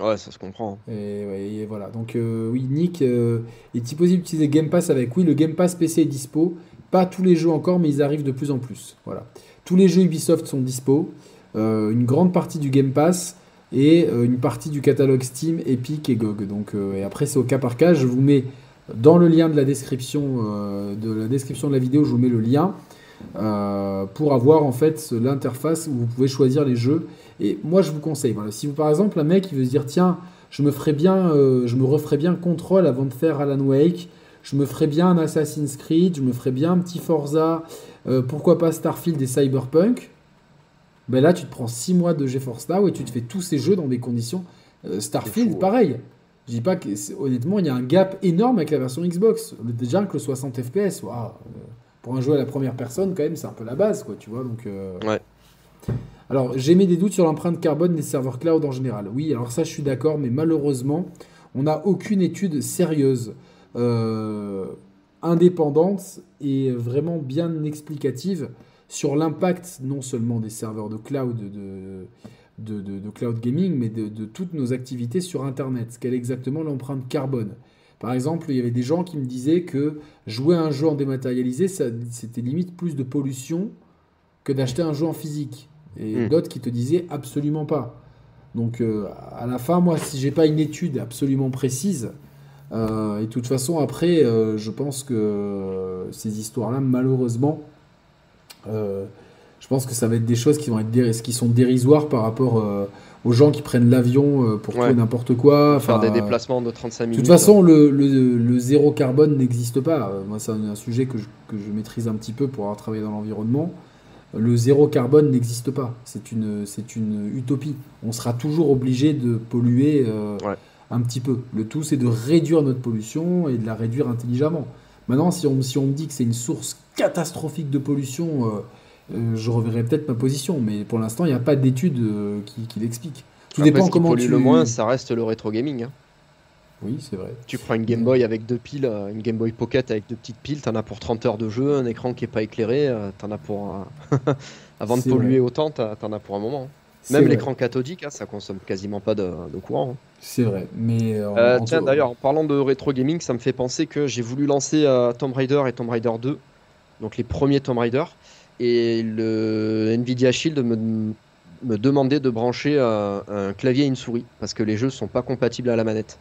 Speaker 2: Ouais, ça se comprend.
Speaker 1: Et, ouais, et voilà. Donc, euh, oui, Nick, euh, est-il possible d'utiliser Game Pass avec Oui, le Game Pass PC est dispo. Pas tous les jeux encore, mais ils arrivent de plus en plus. Voilà. Tous les jeux Ubisoft sont dispo. Euh, une grande partie du Game Pass et euh, une partie du catalogue Steam, Epic et GOG. Donc, euh, et après, c'est au cas par cas. Je vous mets dans le lien de la description, euh, de la description de la vidéo, je vous mets le lien euh, pour avoir en fait ce- l'interface où vous pouvez choisir les jeux. Et moi, je vous conseille, voilà, si vous par exemple un mec qui veut se dire tiens, je me ferais bien, euh, je me referais bien Control avant de faire Alan Wake, je me ferais bien un Assassin's Creed, je me ferais bien un petit Forza, euh, pourquoi pas Starfield et Cyberpunk. Ben là, tu te prends 6 mois de GeForce Now et tu te fais tous ces jeux dans des conditions. Starfield,
Speaker 2: fou, ouais.
Speaker 1: pareil. Je dis pas que honnêtement, il y a un gap énorme avec la version Xbox. Déjà que le 60 FPS, waouh, pour un jeu à la première personne, quand même, c'est un peu la base, quoi, tu vois. Donc, euh,
Speaker 2: Ouais.
Speaker 1: alors, j'ai mis des doutes sur l'empreinte carbone des serveurs cloud en général. Oui, alors ça, je suis d'accord, mais malheureusement, on n'a aucune étude sérieuse, euh, indépendante et vraiment bien explicative sur l'impact non seulement des serveurs de cloud de, de, de- de cloud gaming, mais de, de toutes nos activités sur Internet. Quelle est exactement l'empreinte carbone? Par exemple, il y avait des gens qui me disaient que jouer à un jeu en dématérialisé, c'était limite plus de pollution que d'acheter un jeu en physique. Et
Speaker 2: Hmm.
Speaker 1: d'autres qui te disaient absolument pas. Donc euh, à la fin, moi, si j'ai pas une étude absolument précise, euh, et de toute façon, après, euh, je pense que ces histoires-là, malheureusement, je pense que ça va être des choses qui vont être qui sont dérisoires par rapport aux gens qui prennent l'avion euh, pour
Speaker 2: Ouais.
Speaker 1: tout n'importe quoi.
Speaker 2: Faire des déplacements de 35
Speaker 1: de
Speaker 2: minutes.
Speaker 1: toute façon, le, le- le zéro carbone n'existe pas. Euh, Moi, c'est un, sujet que je, que je maîtrise un petit peu pour avoir travaillé dans l'environnement. Le zéro carbone n'existe pas. C'est une, c'est une utopie. On sera toujours obligé de polluer euh,
Speaker 2: Ouais.
Speaker 1: un petit peu. Le tout, c'est de réduire notre pollution et de la réduire intelligemment. Maintenant, si on, si on me dit que c'est une source catastrophique de pollution, euh, je reverrai peut-être ma position. Mais pour l'instant, il n'y a pas d'études euh, qui, qui l'expliquent. Tout
Speaker 2: Après,
Speaker 1: dépend
Speaker 2: ce qui
Speaker 1: comment
Speaker 2: pollue
Speaker 1: tu...
Speaker 2: le moins, ça reste le rétro gaming. hein.
Speaker 1: Oui, c'est vrai.
Speaker 2: Tu prends une Game Boy avec deux piles, euh, une Game Boy Pocket avec deux petites piles, t'en as pour 30 heures de jeu, un écran qui est pas éclairé, euh, t'en as pour. <laughs> Avant de polluer
Speaker 1: vrai.
Speaker 2: autant, t'en as pour un moment. hein. Même l'écran cathodique, hein, ça consomme quasiment pas de, de courant. hein.
Speaker 1: C'est vrai. Mais en-
Speaker 2: Euh,
Speaker 1: en
Speaker 2: tiens, d'ailleurs, en parlant de rétro gaming, ça me fait penser que j'ai voulu lancer euh, Tomb Raider et Tomb Raider 2, donc les premiers Tomb Raider, et le Nvidia Shield me, me demandait de brancher un clavier et une souris, parce que les jeux sont pas compatibles à la manette.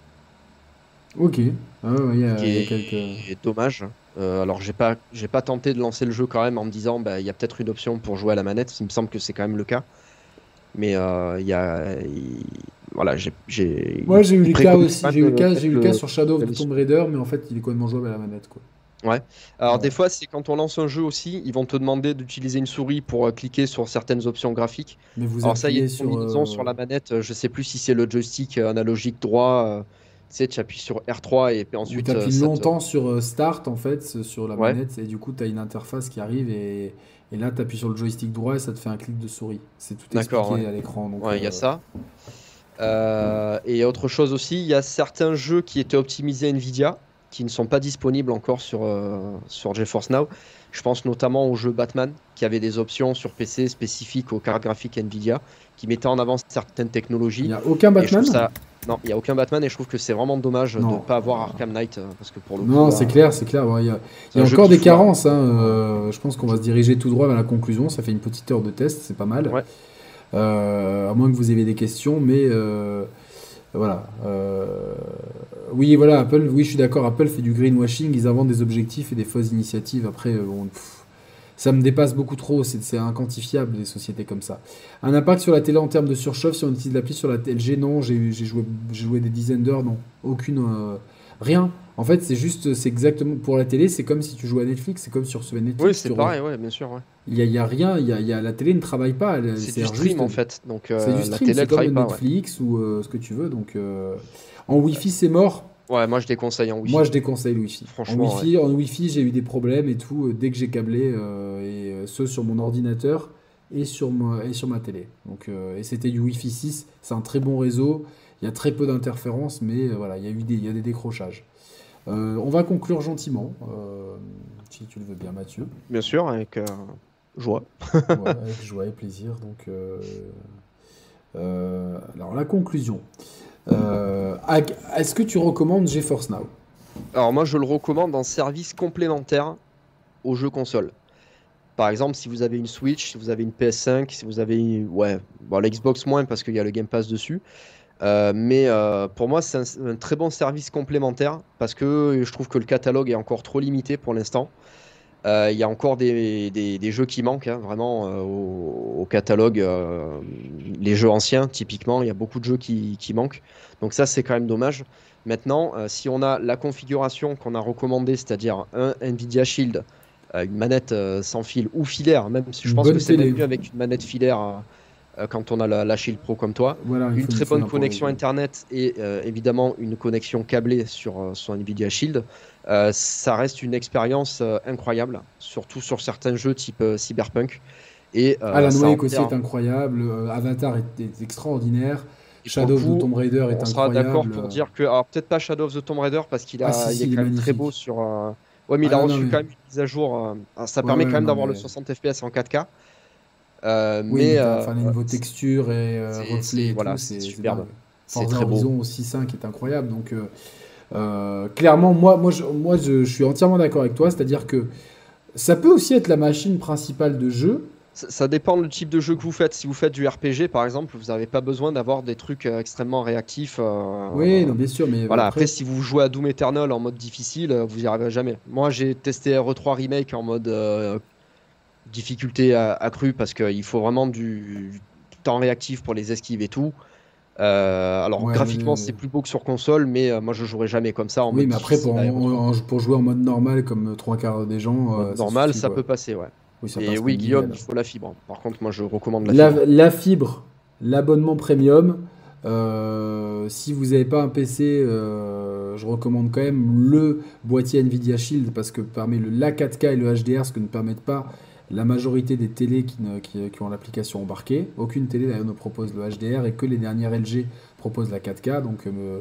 Speaker 1: Ok. Ah ouais, il y a,
Speaker 2: qui
Speaker 1: il y a
Speaker 2: est,
Speaker 1: quelques.
Speaker 2: dommage. Euh, alors j'ai pas j'ai pas tenté de lancer le jeu quand même en me disant bah il y a peut-être une option pour jouer à la manette. Il me semble que c'est quand même le cas. Mais euh, il y a il- voilà j'ai j'ai
Speaker 1: Moi, j'ai eu le cas
Speaker 2: préconise
Speaker 1: aussi. J'ai eu le cas, j'ai eu le cas sur Shadow of the Tomb Raider, mais en fait, il est complètement jouable à la manette. Quoi.
Speaker 2: Ouais. Alors des fois, c'est quand on lance un jeu aussi, ils vont te demander d'utiliser une souris pour euh, cliquer sur certaines options graphiques.
Speaker 1: Mais vous
Speaker 2: Alors ça, il y a une
Speaker 1: sur.
Speaker 2: combinaison
Speaker 1: euh,
Speaker 2: sur la manette. euh, Je sais plus si c'est le joystick analogique droit. euh, Tu sais, tu appuies sur R3 et puis ensuite.
Speaker 1: tu appuies
Speaker 2: te-
Speaker 1: longtemps sur Start en fait, sur la
Speaker 2: Ouais.
Speaker 1: manette, et du coup tu as une interface qui arrive et, et là tu appuies sur le joystick droit et ça te fait un clic de souris. C'est tout expliqué
Speaker 2: ouais.
Speaker 1: à l'écran.
Speaker 2: Ouais, il y a ça. Et autre chose aussi, il y a certains jeux qui étaient optimisés Nvidia qui ne sont pas disponibles encore sur, euh, sur GeForce Now. Je pense notamment au jeu Batman qui avait des options sur PC spécifiques aux cartes graphiques Nvidia qui mettaient en avant certaines
Speaker 1: Il
Speaker 2: technologies.
Speaker 1: n'y a aucun Batman
Speaker 2: ça... Non, il n'y a aucun Batman et je trouve que c'est vraiment dommage de ne pas avoir Arkham Knight euh, parce que pour le
Speaker 1: Non,
Speaker 2: là,
Speaker 1: c'est clair, c'est clair. Ouais, Il y a, il y encore des carences. hein, euh, je pense qu'on va se diriger tout droit vers la conclusion. Ça fait une petite heure de test, c'est pas mal.
Speaker 2: Ouais.
Speaker 1: Euh, à moins que vous ayez des questions, mais euh, voilà. Euh, oui, voilà, Apple, oui, je suis d'accord. Apple fait du greenwashing. Ils inventent des objectifs et des fausses initiatives. Après, euh, ça me dépasse beaucoup trop. C'est inquantifiable, des sociétés comme ça. Un impact sur la télé en termes de surchauffe si on utilise l'appli sur la LG Non, j'ai j'ai joué, j'ai joué des dizaines d'heures. Non, aucune. euh, rien. En fait, c'est juste, c'est exactement pour la télé, c'est comme si tu jouais à Netflix, c'est comme tu recevais Netflix.
Speaker 2: Oui, c'est
Speaker 1: re-
Speaker 2: pareil, ouais, bien sûr. ouais.
Speaker 1: Il y a, il y a rien, il y a, y a- la télé ne travaille pas.
Speaker 2: C'est du
Speaker 1: juste-
Speaker 2: stream en fait, donc euh,
Speaker 1: C'est du stream, c'est comme
Speaker 2: ouais.
Speaker 1: Netflix ou euh, ce que tu veux. Donc, euh, en Wi-Fi, c'est mort.
Speaker 2: Ouais, moi je déconseille en Wi-Fi.
Speaker 1: Moi, je déconseille le Wi-Fi.
Speaker 2: Franchement,
Speaker 1: en Wi-Fi, en Wi-Fi, j'ai eu des problèmes et tout dès que j'ai câblé et ce sur mon ordinateur et sur ma, et sur ma télé. Donc, et c'était du Wi-Fi 6. C'est un très bon réseau. Il y a très peu d'interférences, mais voilà, il y a eu des, il y a des décrochages. Euh, on va conclure gentiment, euh, si tu le veux bien, Mathieu.
Speaker 2: Bien sûr, avec euh, joie. <laughs>
Speaker 1: Ouais, avec joie et plaisir. Donc, alors la conclusion. Est-ce que tu recommandes GeForce Now?
Speaker 2: Alors moi je le recommande en service complémentaire aux jeux console. Par exemple, si vous avez une Switch, si vous avez une PS5, si vous avez une- ouais, bon, la Xbox moins parce qu'il y a le Game Pass dessus. Euh, mais euh, pour moi, c'est un, un très bon service complémentaire parce que je trouve que le catalogue est encore trop limité pour l'instant. Euh, Il y a encore des, des- des jeux qui manquent, hein, vraiment, au, au catalogue. les jeux anciens, typiquement, il y a beaucoup de jeux qui, qui manquent. Donc ça, c'est quand même dommage. Maintenant, si on a la configuration qu'on a recommandée, c'est-à-dire un Nvidia Shield, une manette sans fil ou filaire, même si je pense
Speaker 1: bonne
Speaker 2: que c'est mieux avec une manette filaire quand on a la, la Shield Pro comme toi.
Speaker 1: Voilà,
Speaker 2: Une très bonne connexion Internet et euh, évidemment une connexion câblée sur euh, son Nvidia Shield. Euh, ça reste une expérience euh, incroyable, surtout sur certains jeux type euh, Cyberpunk. Et, euh,
Speaker 1: Alan Wake aussi est incroyable, euh, Avatar est, est extraordinaire, Shadow of the Tomb Raider est
Speaker 2: on sera
Speaker 1: incroyable.
Speaker 2: d'accord pour dire que, alors peut-être pas Shadow of the Tomb Raider parce qu'il
Speaker 1: Ah, si, si,
Speaker 2: il est quand même très beau sur. euh, Ouais, mais il
Speaker 1: Ah,
Speaker 2: a
Speaker 1: non,
Speaker 2: reçu
Speaker 1: mais-
Speaker 2: quand même une mise à jour. euh, Ça
Speaker 1: Ouais,
Speaker 2: permet
Speaker 1: ouais,
Speaker 2: quand même d'avoir
Speaker 1: mais-
Speaker 2: le 60 FPS en 4K. Euh,
Speaker 1: Oui,
Speaker 2: mais euh,
Speaker 1: enfin, les niveaux texture et euh, reflets
Speaker 2: voilà, c'est superbe. c'est très beau.
Speaker 1: Horizon 6.5 est incroyable. Donc, euh, euh, clairement, moi, moi, je, moi je, je suis entièrement d'accord avec toi. C'est-à-dire que ça peut aussi être la machine principale de jeu.
Speaker 2: Ça, ça dépend du type de jeu que vous faites. Si vous faites du RPG, par exemple, vous n'avez pas besoin d'avoir des trucs euh, extrêmement réactifs. euh,
Speaker 1: Oui, non, bien sûr, mais
Speaker 2: Voilà,
Speaker 1: après,
Speaker 2: après, si vous jouez à Doom Eternal en mode difficile, vous y arriverez jamais. Moi, j'ai testé RE3 Remake en mode euh, difficulté accrue parce qu'il faut vraiment du, du temps réactif pour les esquives et tout. Euh, alors,
Speaker 1: Ouais,
Speaker 2: graphiquement, c'est plus beau que sur console, mais euh, moi, je jouerai jamais comme ça en
Speaker 1: oui,
Speaker 2: mode
Speaker 1: mais après, pour,
Speaker 2: à
Speaker 1: en-
Speaker 2: RE3.
Speaker 1: en- pour jouer en mode normal, comme trois quarts des gens, euh, ça
Speaker 2: normal,
Speaker 1: suffit,
Speaker 2: ça peut passer, ouais.
Speaker 1: Oui, ça
Speaker 2: Et
Speaker 1: passe
Speaker 2: oui, Guillaume, il faut la fibre. Par contre, moi, je recommande la fibre.
Speaker 1: la fibre, l'abonnement premium. euh, si vous n'avez pas un PC, euh, je recommande quand même le boîtier Nvidia Shield parce que parmi le, la 4K et le HDR, ce que ne permettent pas la majorité des télés qui, ne- ont l'application embarquée. Aucune télé d'ailleurs ne propose le HDR et que les dernières LG proposent la 4K. Donc euh,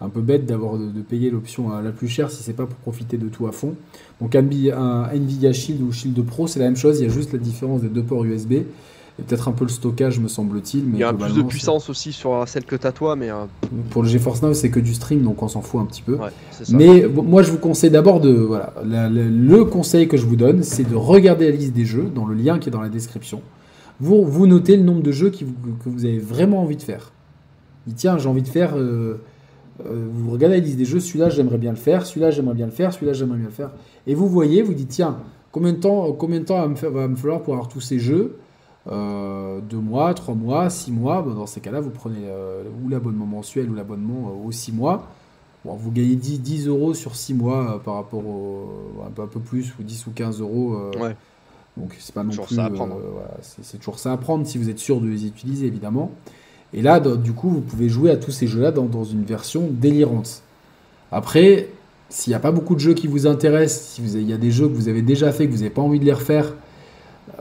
Speaker 1: un peu bête d'avoir de, payer l'option euh, la plus chère si c'est pas pour profiter de tout à fond. Donc un Nvidia Shield ou Shield Pro, c'est la même chose. Il y a juste la différence des deux ports USB et peut-être un peu le stockage, me semble-t-il. Mais
Speaker 2: Il y a plus de puissance aussi sur celle que t'as toi, mais euh,
Speaker 1: Pour le GeForce Now, c'est que du stream, donc on s'en fout un petit peu.
Speaker 2: ouais, c'est ça.
Speaker 1: Mais moi, je vous conseille d'abord de. Voilà, la- la- le conseil que je vous donne, c'est de regarder la liste des jeux dans le lien qui est dans la description. Vous, vous notez le nombre de jeux qui vous- que vous avez vraiment envie de faire. Tiens, j'ai envie de faire. euh, euh, vous regardez la liste des jeux, celui-là, j'aimerais bien le faire, celui-là, j'aimerais bien le faire, celui-là, j'aimerais bien le faire. Et vous voyez, vous dites, tiens, combien de temps, combien de temps va me, faire- va me falloir pour avoir tous ces jeux? Euh, Deux mois, trois mois, six mois. Bon, dans ces cas-là, vous prenez euh, ou l'abonnement mensuel ou l'abonnement euh, aux six mois. Bon, vous gagnez 10, 10 euros sur 6 mois euh, par rapport au. un peu, un peu plus, ou 10 ou 15 euros. euh,
Speaker 2: Ouais.
Speaker 1: Donc c'est pas non
Speaker 2: Toujours
Speaker 1: plus.
Speaker 2: ça à prendre.
Speaker 1: voilà, c'est toujours ça à prendre si vous êtes sûr de les utiliser évidemment. Et là, dans- du coup, vous pouvez jouer à tous ces jeux-là dans, dans une version délirante. Après, s'il n'y a pas beaucoup de jeux qui vous intéressent, si vous avez- il y a des jeux que vous avez déjà fait, que vous n'avez pas envie de les refaire,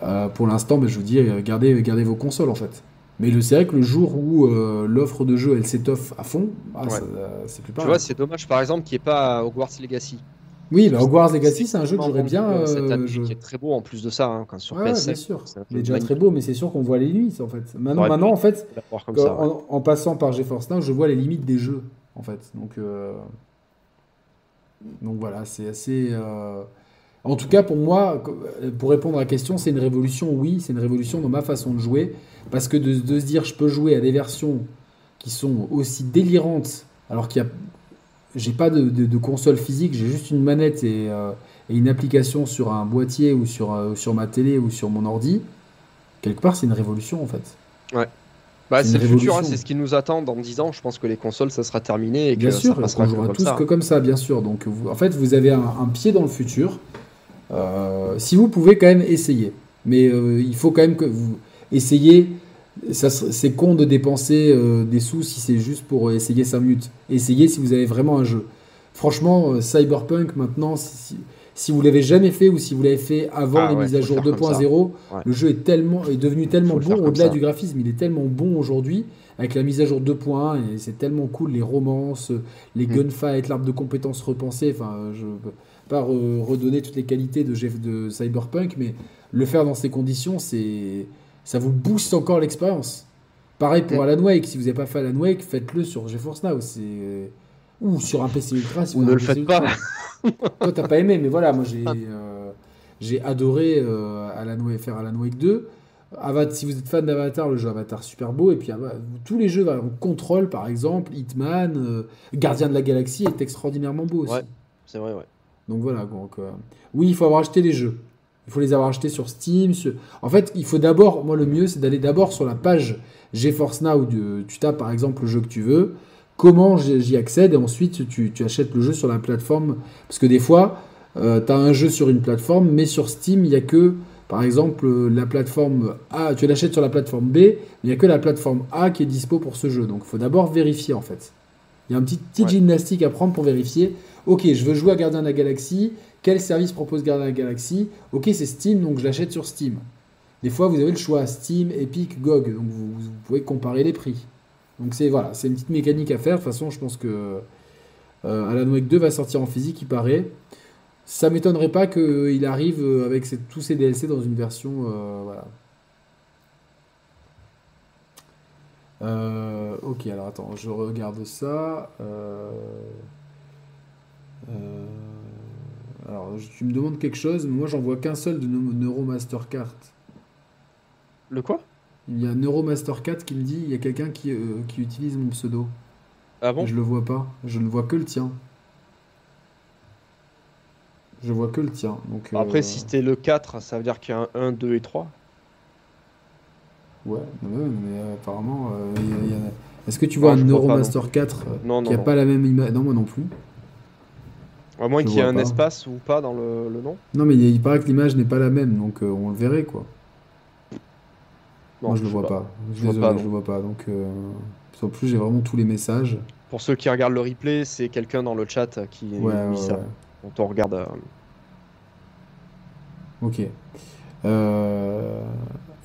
Speaker 1: euh, pour l'instant, ben, je vous dis, euh, gardez, gardez vos consoles en fait. Mais c'est vrai que le jour où euh, l'offre de jeux elle s'étoffe à fond, ah,
Speaker 2: Ouais.
Speaker 1: euh, c'est plus
Speaker 2: Tu
Speaker 1: pareil.
Speaker 2: vois, c'est dommage par exemple qu'il n'y ait pas Hogwarts Legacy.
Speaker 1: oui, bah, Hogwarts Legacy, c'est un jeu que j'aurais bien.
Speaker 2: cette année,
Speaker 1: je-
Speaker 2: qui est très beau en plus de ça, hein, quand sur
Speaker 1: Ouais,
Speaker 2: PS5.
Speaker 1: bien sûr. Il est
Speaker 2: jeu
Speaker 1: déjà très beau, mais c'est sûr qu'on voit les limites en fait. Maintenant, en fait,
Speaker 2: D'avoir comme
Speaker 1: quand-
Speaker 2: ça. ouais.
Speaker 1: en, en passant par GeForce Now, je vois les limites des jeux en fait. Donc, donc voilà, c'est assez. Euh, En tout cas, pour moi, pour répondre à la question, c'est une révolution. Oui, c'est une révolution dans ma façon de jouer, parce que de, de se dire, je peux jouer à des versions qui sont aussi délirantes, alors qu'il y a, j'ai pas de, de- de console physique, j'ai juste une manette et, euh, et une application sur un boîtier ou sur, euh, sur ma télé ou sur mon ordi. Quelque part, c'est une révolution en fait.
Speaker 2: Bah,
Speaker 1: c'est
Speaker 2: le futur, hein, c'est ce qui nous attend dans 10 ans. Je pense que les consoles, ça sera terminé et que
Speaker 1: Bien sûr,
Speaker 2: ça passera
Speaker 1: on jouera tous
Speaker 2: ça.
Speaker 1: que comme ça, bien sûr. Donc, vous- en fait, vous avez un, un pied dans le futur. Euh, si vous pouvez quand même essayer, mais euh, il faut quand même que vous essayez. C'est con de dépenser euh, des sous si c'est juste pour essayer 5 minutes. Essayez si vous avez vraiment un jeu. Franchement, Cyberpunk maintenant, si, si- vous l'avez jamais fait ou si vous l'avez fait avant
Speaker 2: Ah
Speaker 1: les
Speaker 2: ouais,
Speaker 1: mises à jour
Speaker 2: le faire comme ça.
Speaker 1: 2.0,
Speaker 2: Ouais.
Speaker 1: le jeu est tellement est devenu tellement bon au-delà du graphisme, il est tellement bon aujourd'hui avec la mise à jour 2.1 et c'est tellement cool les romances, les
Speaker 2: Mm.
Speaker 1: gunfights, l'arbre de compétences repensées. Enfin, je pas re- redonner toutes les qualités de, Jeff- de Cyberpunk, mais le faire dans ces conditions, c'est ça vous booste encore l'expérience. Pareil pour. Alan Wake. Si vous n'avez pas fait Alan Wake, faites-le sur GeForce Now. C'est ou sur un PC Ultra. Si
Speaker 2: Ou
Speaker 1: vous
Speaker 2: ne le faites pas.
Speaker 1: Ultra. <laughs> Toi, t'as pas aimé, mais voilà, moi j'ai euh, j'ai adoré euh, Alan Wake, faire Alan Wake 2. Avatar, si vous êtes fan d'Avatar, le jeu Avatar super beau. Et puis bah, tous les jeux, on contrôle par exemple, Hitman, euh, Gardien de la Galaxie est extraordinairement beau aussi.
Speaker 2: Ouais. C'est vrai, ouais.
Speaker 1: Donc voilà, donc euh, oui, il faut avoir acheté les jeux. Il faut les avoir achetés sur Steam. En fait, il faut d'abord, moi le mieux, c'est d'aller d'abord sur la page GeForce Now, de, tu tapes par exemple le jeu que tu veux, comment j'y accède, et ensuite tu, achètes le jeu sur la plateforme. Parce que des fois, tu as un jeu sur une plateforme, mais sur Steam, il n'y a que, par exemple, euh, la plateforme A, tu l'achètes sur la plateforme B, mais il n'y a que la plateforme A qui est dispo pour ce jeu. Donc il faut d'abord vérifier en fait. Il y a un petit, petite
Speaker 2: Ouais.
Speaker 1: gymnastique à prendre pour vérifier. Ok, je veux jouer à Gardien de la Galaxie. Quel service propose Gardien de la Galaxie? Ok, c'est Steam, donc je l'achète sur Steam. Des fois, vous avez le choix Steam, Epic, GOG, donc vous, vous pouvez comparer les prix. Donc c'est voilà, c'est une petite mécanique à faire. De toute façon, je pense que euh, Alan Wake 2 va sortir en physique, il paraît. Ça m'étonnerait pas qu'il arrive euh, avec tous ces DLC dans une version, euh, voilà. Euh, ok, alors attends, je regarde ça. Euh, euh, alors, tu me demandes quelque chose, mais moi j'en vois qu'un seul de Neu- Neuromaster 4.
Speaker 2: Le quoi?
Speaker 1: Il y a Neuromaster 4 qui me dit il y a quelqu'un qui, qui utilise mon pseudo.
Speaker 2: Ah bon?
Speaker 1: Je le vois pas. Je ne vois que le tien. Je vois que le tien. Donc,
Speaker 2: Après, si c'était le 4, ça veut dire qu'il y a un 1, 2 et 3.
Speaker 1: Ouais, mais euh, apparemment. euh, il y a- a- Est-ce que tu vois un
Speaker 2: pas,
Speaker 1: Neuromaster 4 euh,
Speaker 2: Non,
Speaker 1: qui
Speaker 2: non,
Speaker 1: a
Speaker 2: non.
Speaker 1: pas la même image Non, moi non plus.
Speaker 2: À moins
Speaker 1: Je
Speaker 2: qu'il y ait
Speaker 1: vois
Speaker 2: un
Speaker 1: pas.
Speaker 2: espace ou pas dans le, le nom.
Speaker 1: Non, mais il, il paraît que l'image n'est pas la même, donc euh, on le verrait quoi.
Speaker 2: Non,
Speaker 1: moi je le
Speaker 2: sais
Speaker 1: vois
Speaker 2: pas. Je vois
Speaker 1: Désolé,
Speaker 2: pas,
Speaker 1: je le vois pas. Donc, euh, en plus, j'ai vraiment tous les messages.
Speaker 2: Pour ceux qui regardent le replay, c'est quelqu'un dans le chat qui
Speaker 1: Ouais,
Speaker 2: nous
Speaker 1: ouais,
Speaker 2: dit ça.
Speaker 1: ouais.
Speaker 2: Quand on regarde. euh,
Speaker 1: Ok. Euh,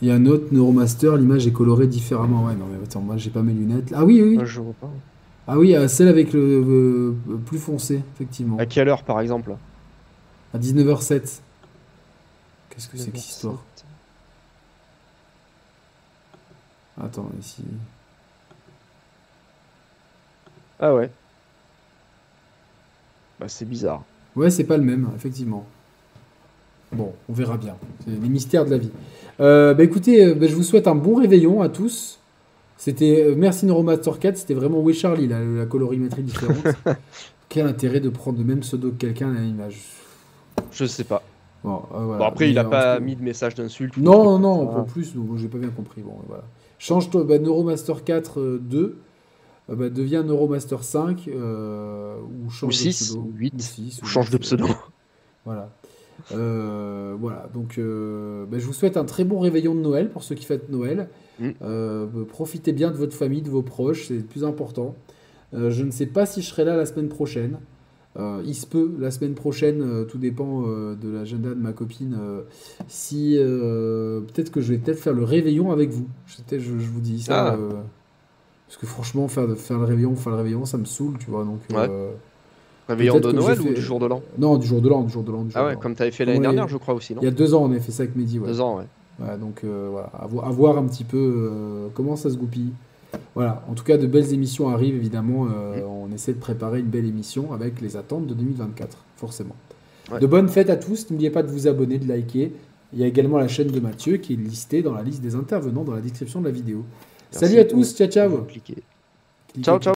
Speaker 1: Il y a un autre Neuromaster, l'image est colorée différemment. Ouais, non, mais attends, moi j'ai pas mes lunettes. Ah oui, oui, oui.
Speaker 2: ah, je vois pas.
Speaker 1: Ah oui, celle avec le plus foncé, effectivement.
Speaker 2: À quelle heure, par exemple?
Speaker 1: À 19h07. Qu'est-ce que c'est que cette histoire? Attends, ici.
Speaker 2: Ah ouais. Bah, c'est bizarre.
Speaker 1: Ouais, c'est pas le même, effectivement. Bon, on verra bien. C'est les mystères de la vie. Euh, bah écoutez, euh, bah, je vous souhaite un bon réveillon à tous. C'était euh, merci Neuromaster 4, c'était vraiment Oui Charlie, la, la colorimétrie différente. <laughs> Quel intérêt de prendre le même pseudo que quelqu'un à l'image
Speaker 2: Je sais pas.
Speaker 1: Bon, euh, voilà.
Speaker 2: Bon, après, il
Speaker 1: Mais,
Speaker 2: a
Speaker 1: euh,
Speaker 2: pas mis de message d'insulte.
Speaker 1: Non, non, non, en plus, donc, j'ai pas bien compris. Bon, voilà. Change-toi, bah, Neuromaster 4 euh, 2. bah, deviens Neuromaster 5 ou change
Speaker 2: ou 6,
Speaker 1: de pseudo.
Speaker 2: ou 8, ou, change de pseudo.
Speaker 1: Voilà. Voilà, donc bah, je vous souhaite un très bon réveillon de Noël pour ceux qui fêtent Noël. Mm. profitez bien de votre famille, de vos proches, c'est le plus important. je ne sais pas si je serai là la semaine prochaine. Euh, il se peut la semaine prochaine, euh, tout dépend euh, de l'agenda de ma copine. si peut-être que je vais peut-être faire le réveillon avec vous. Je, je, vous dis ça. Ah. parce que franchement, faire, faire le réveillon, faire le réveillon, ça me saoule, tu vois. Donc,
Speaker 2: Réveillon de Noël ou du jour de l'an
Speaker 1: Non, du jour de l'an, du jour de l'an.
Speaker 2: Ah ouais, comme tu avais fait l'année dernière, je crois aussi, non
Speaker 1: Il y a deux ans, on a fait ça avec Mehdi. Ouais.
Speaker 2: Deux ans, ouais.
Speaker 1: ouais donc voilà, à, voir un petit peu comment ça se goupille. Voilà, en tout cas, de belles émissions arrivent évidemment. Euh, on essaie de préparer une belle émission avec les attentes de 2024, forcément. De bonnes fêtes à tous. N'oubliez pas de vous abonner, de liker. Il y a également la chaîne de Mathieu qui est listée dans la liste des intervenants dans la description de la vidéo. Salut à tous, ciao ciao.
Speaker 2: Ciao ciao.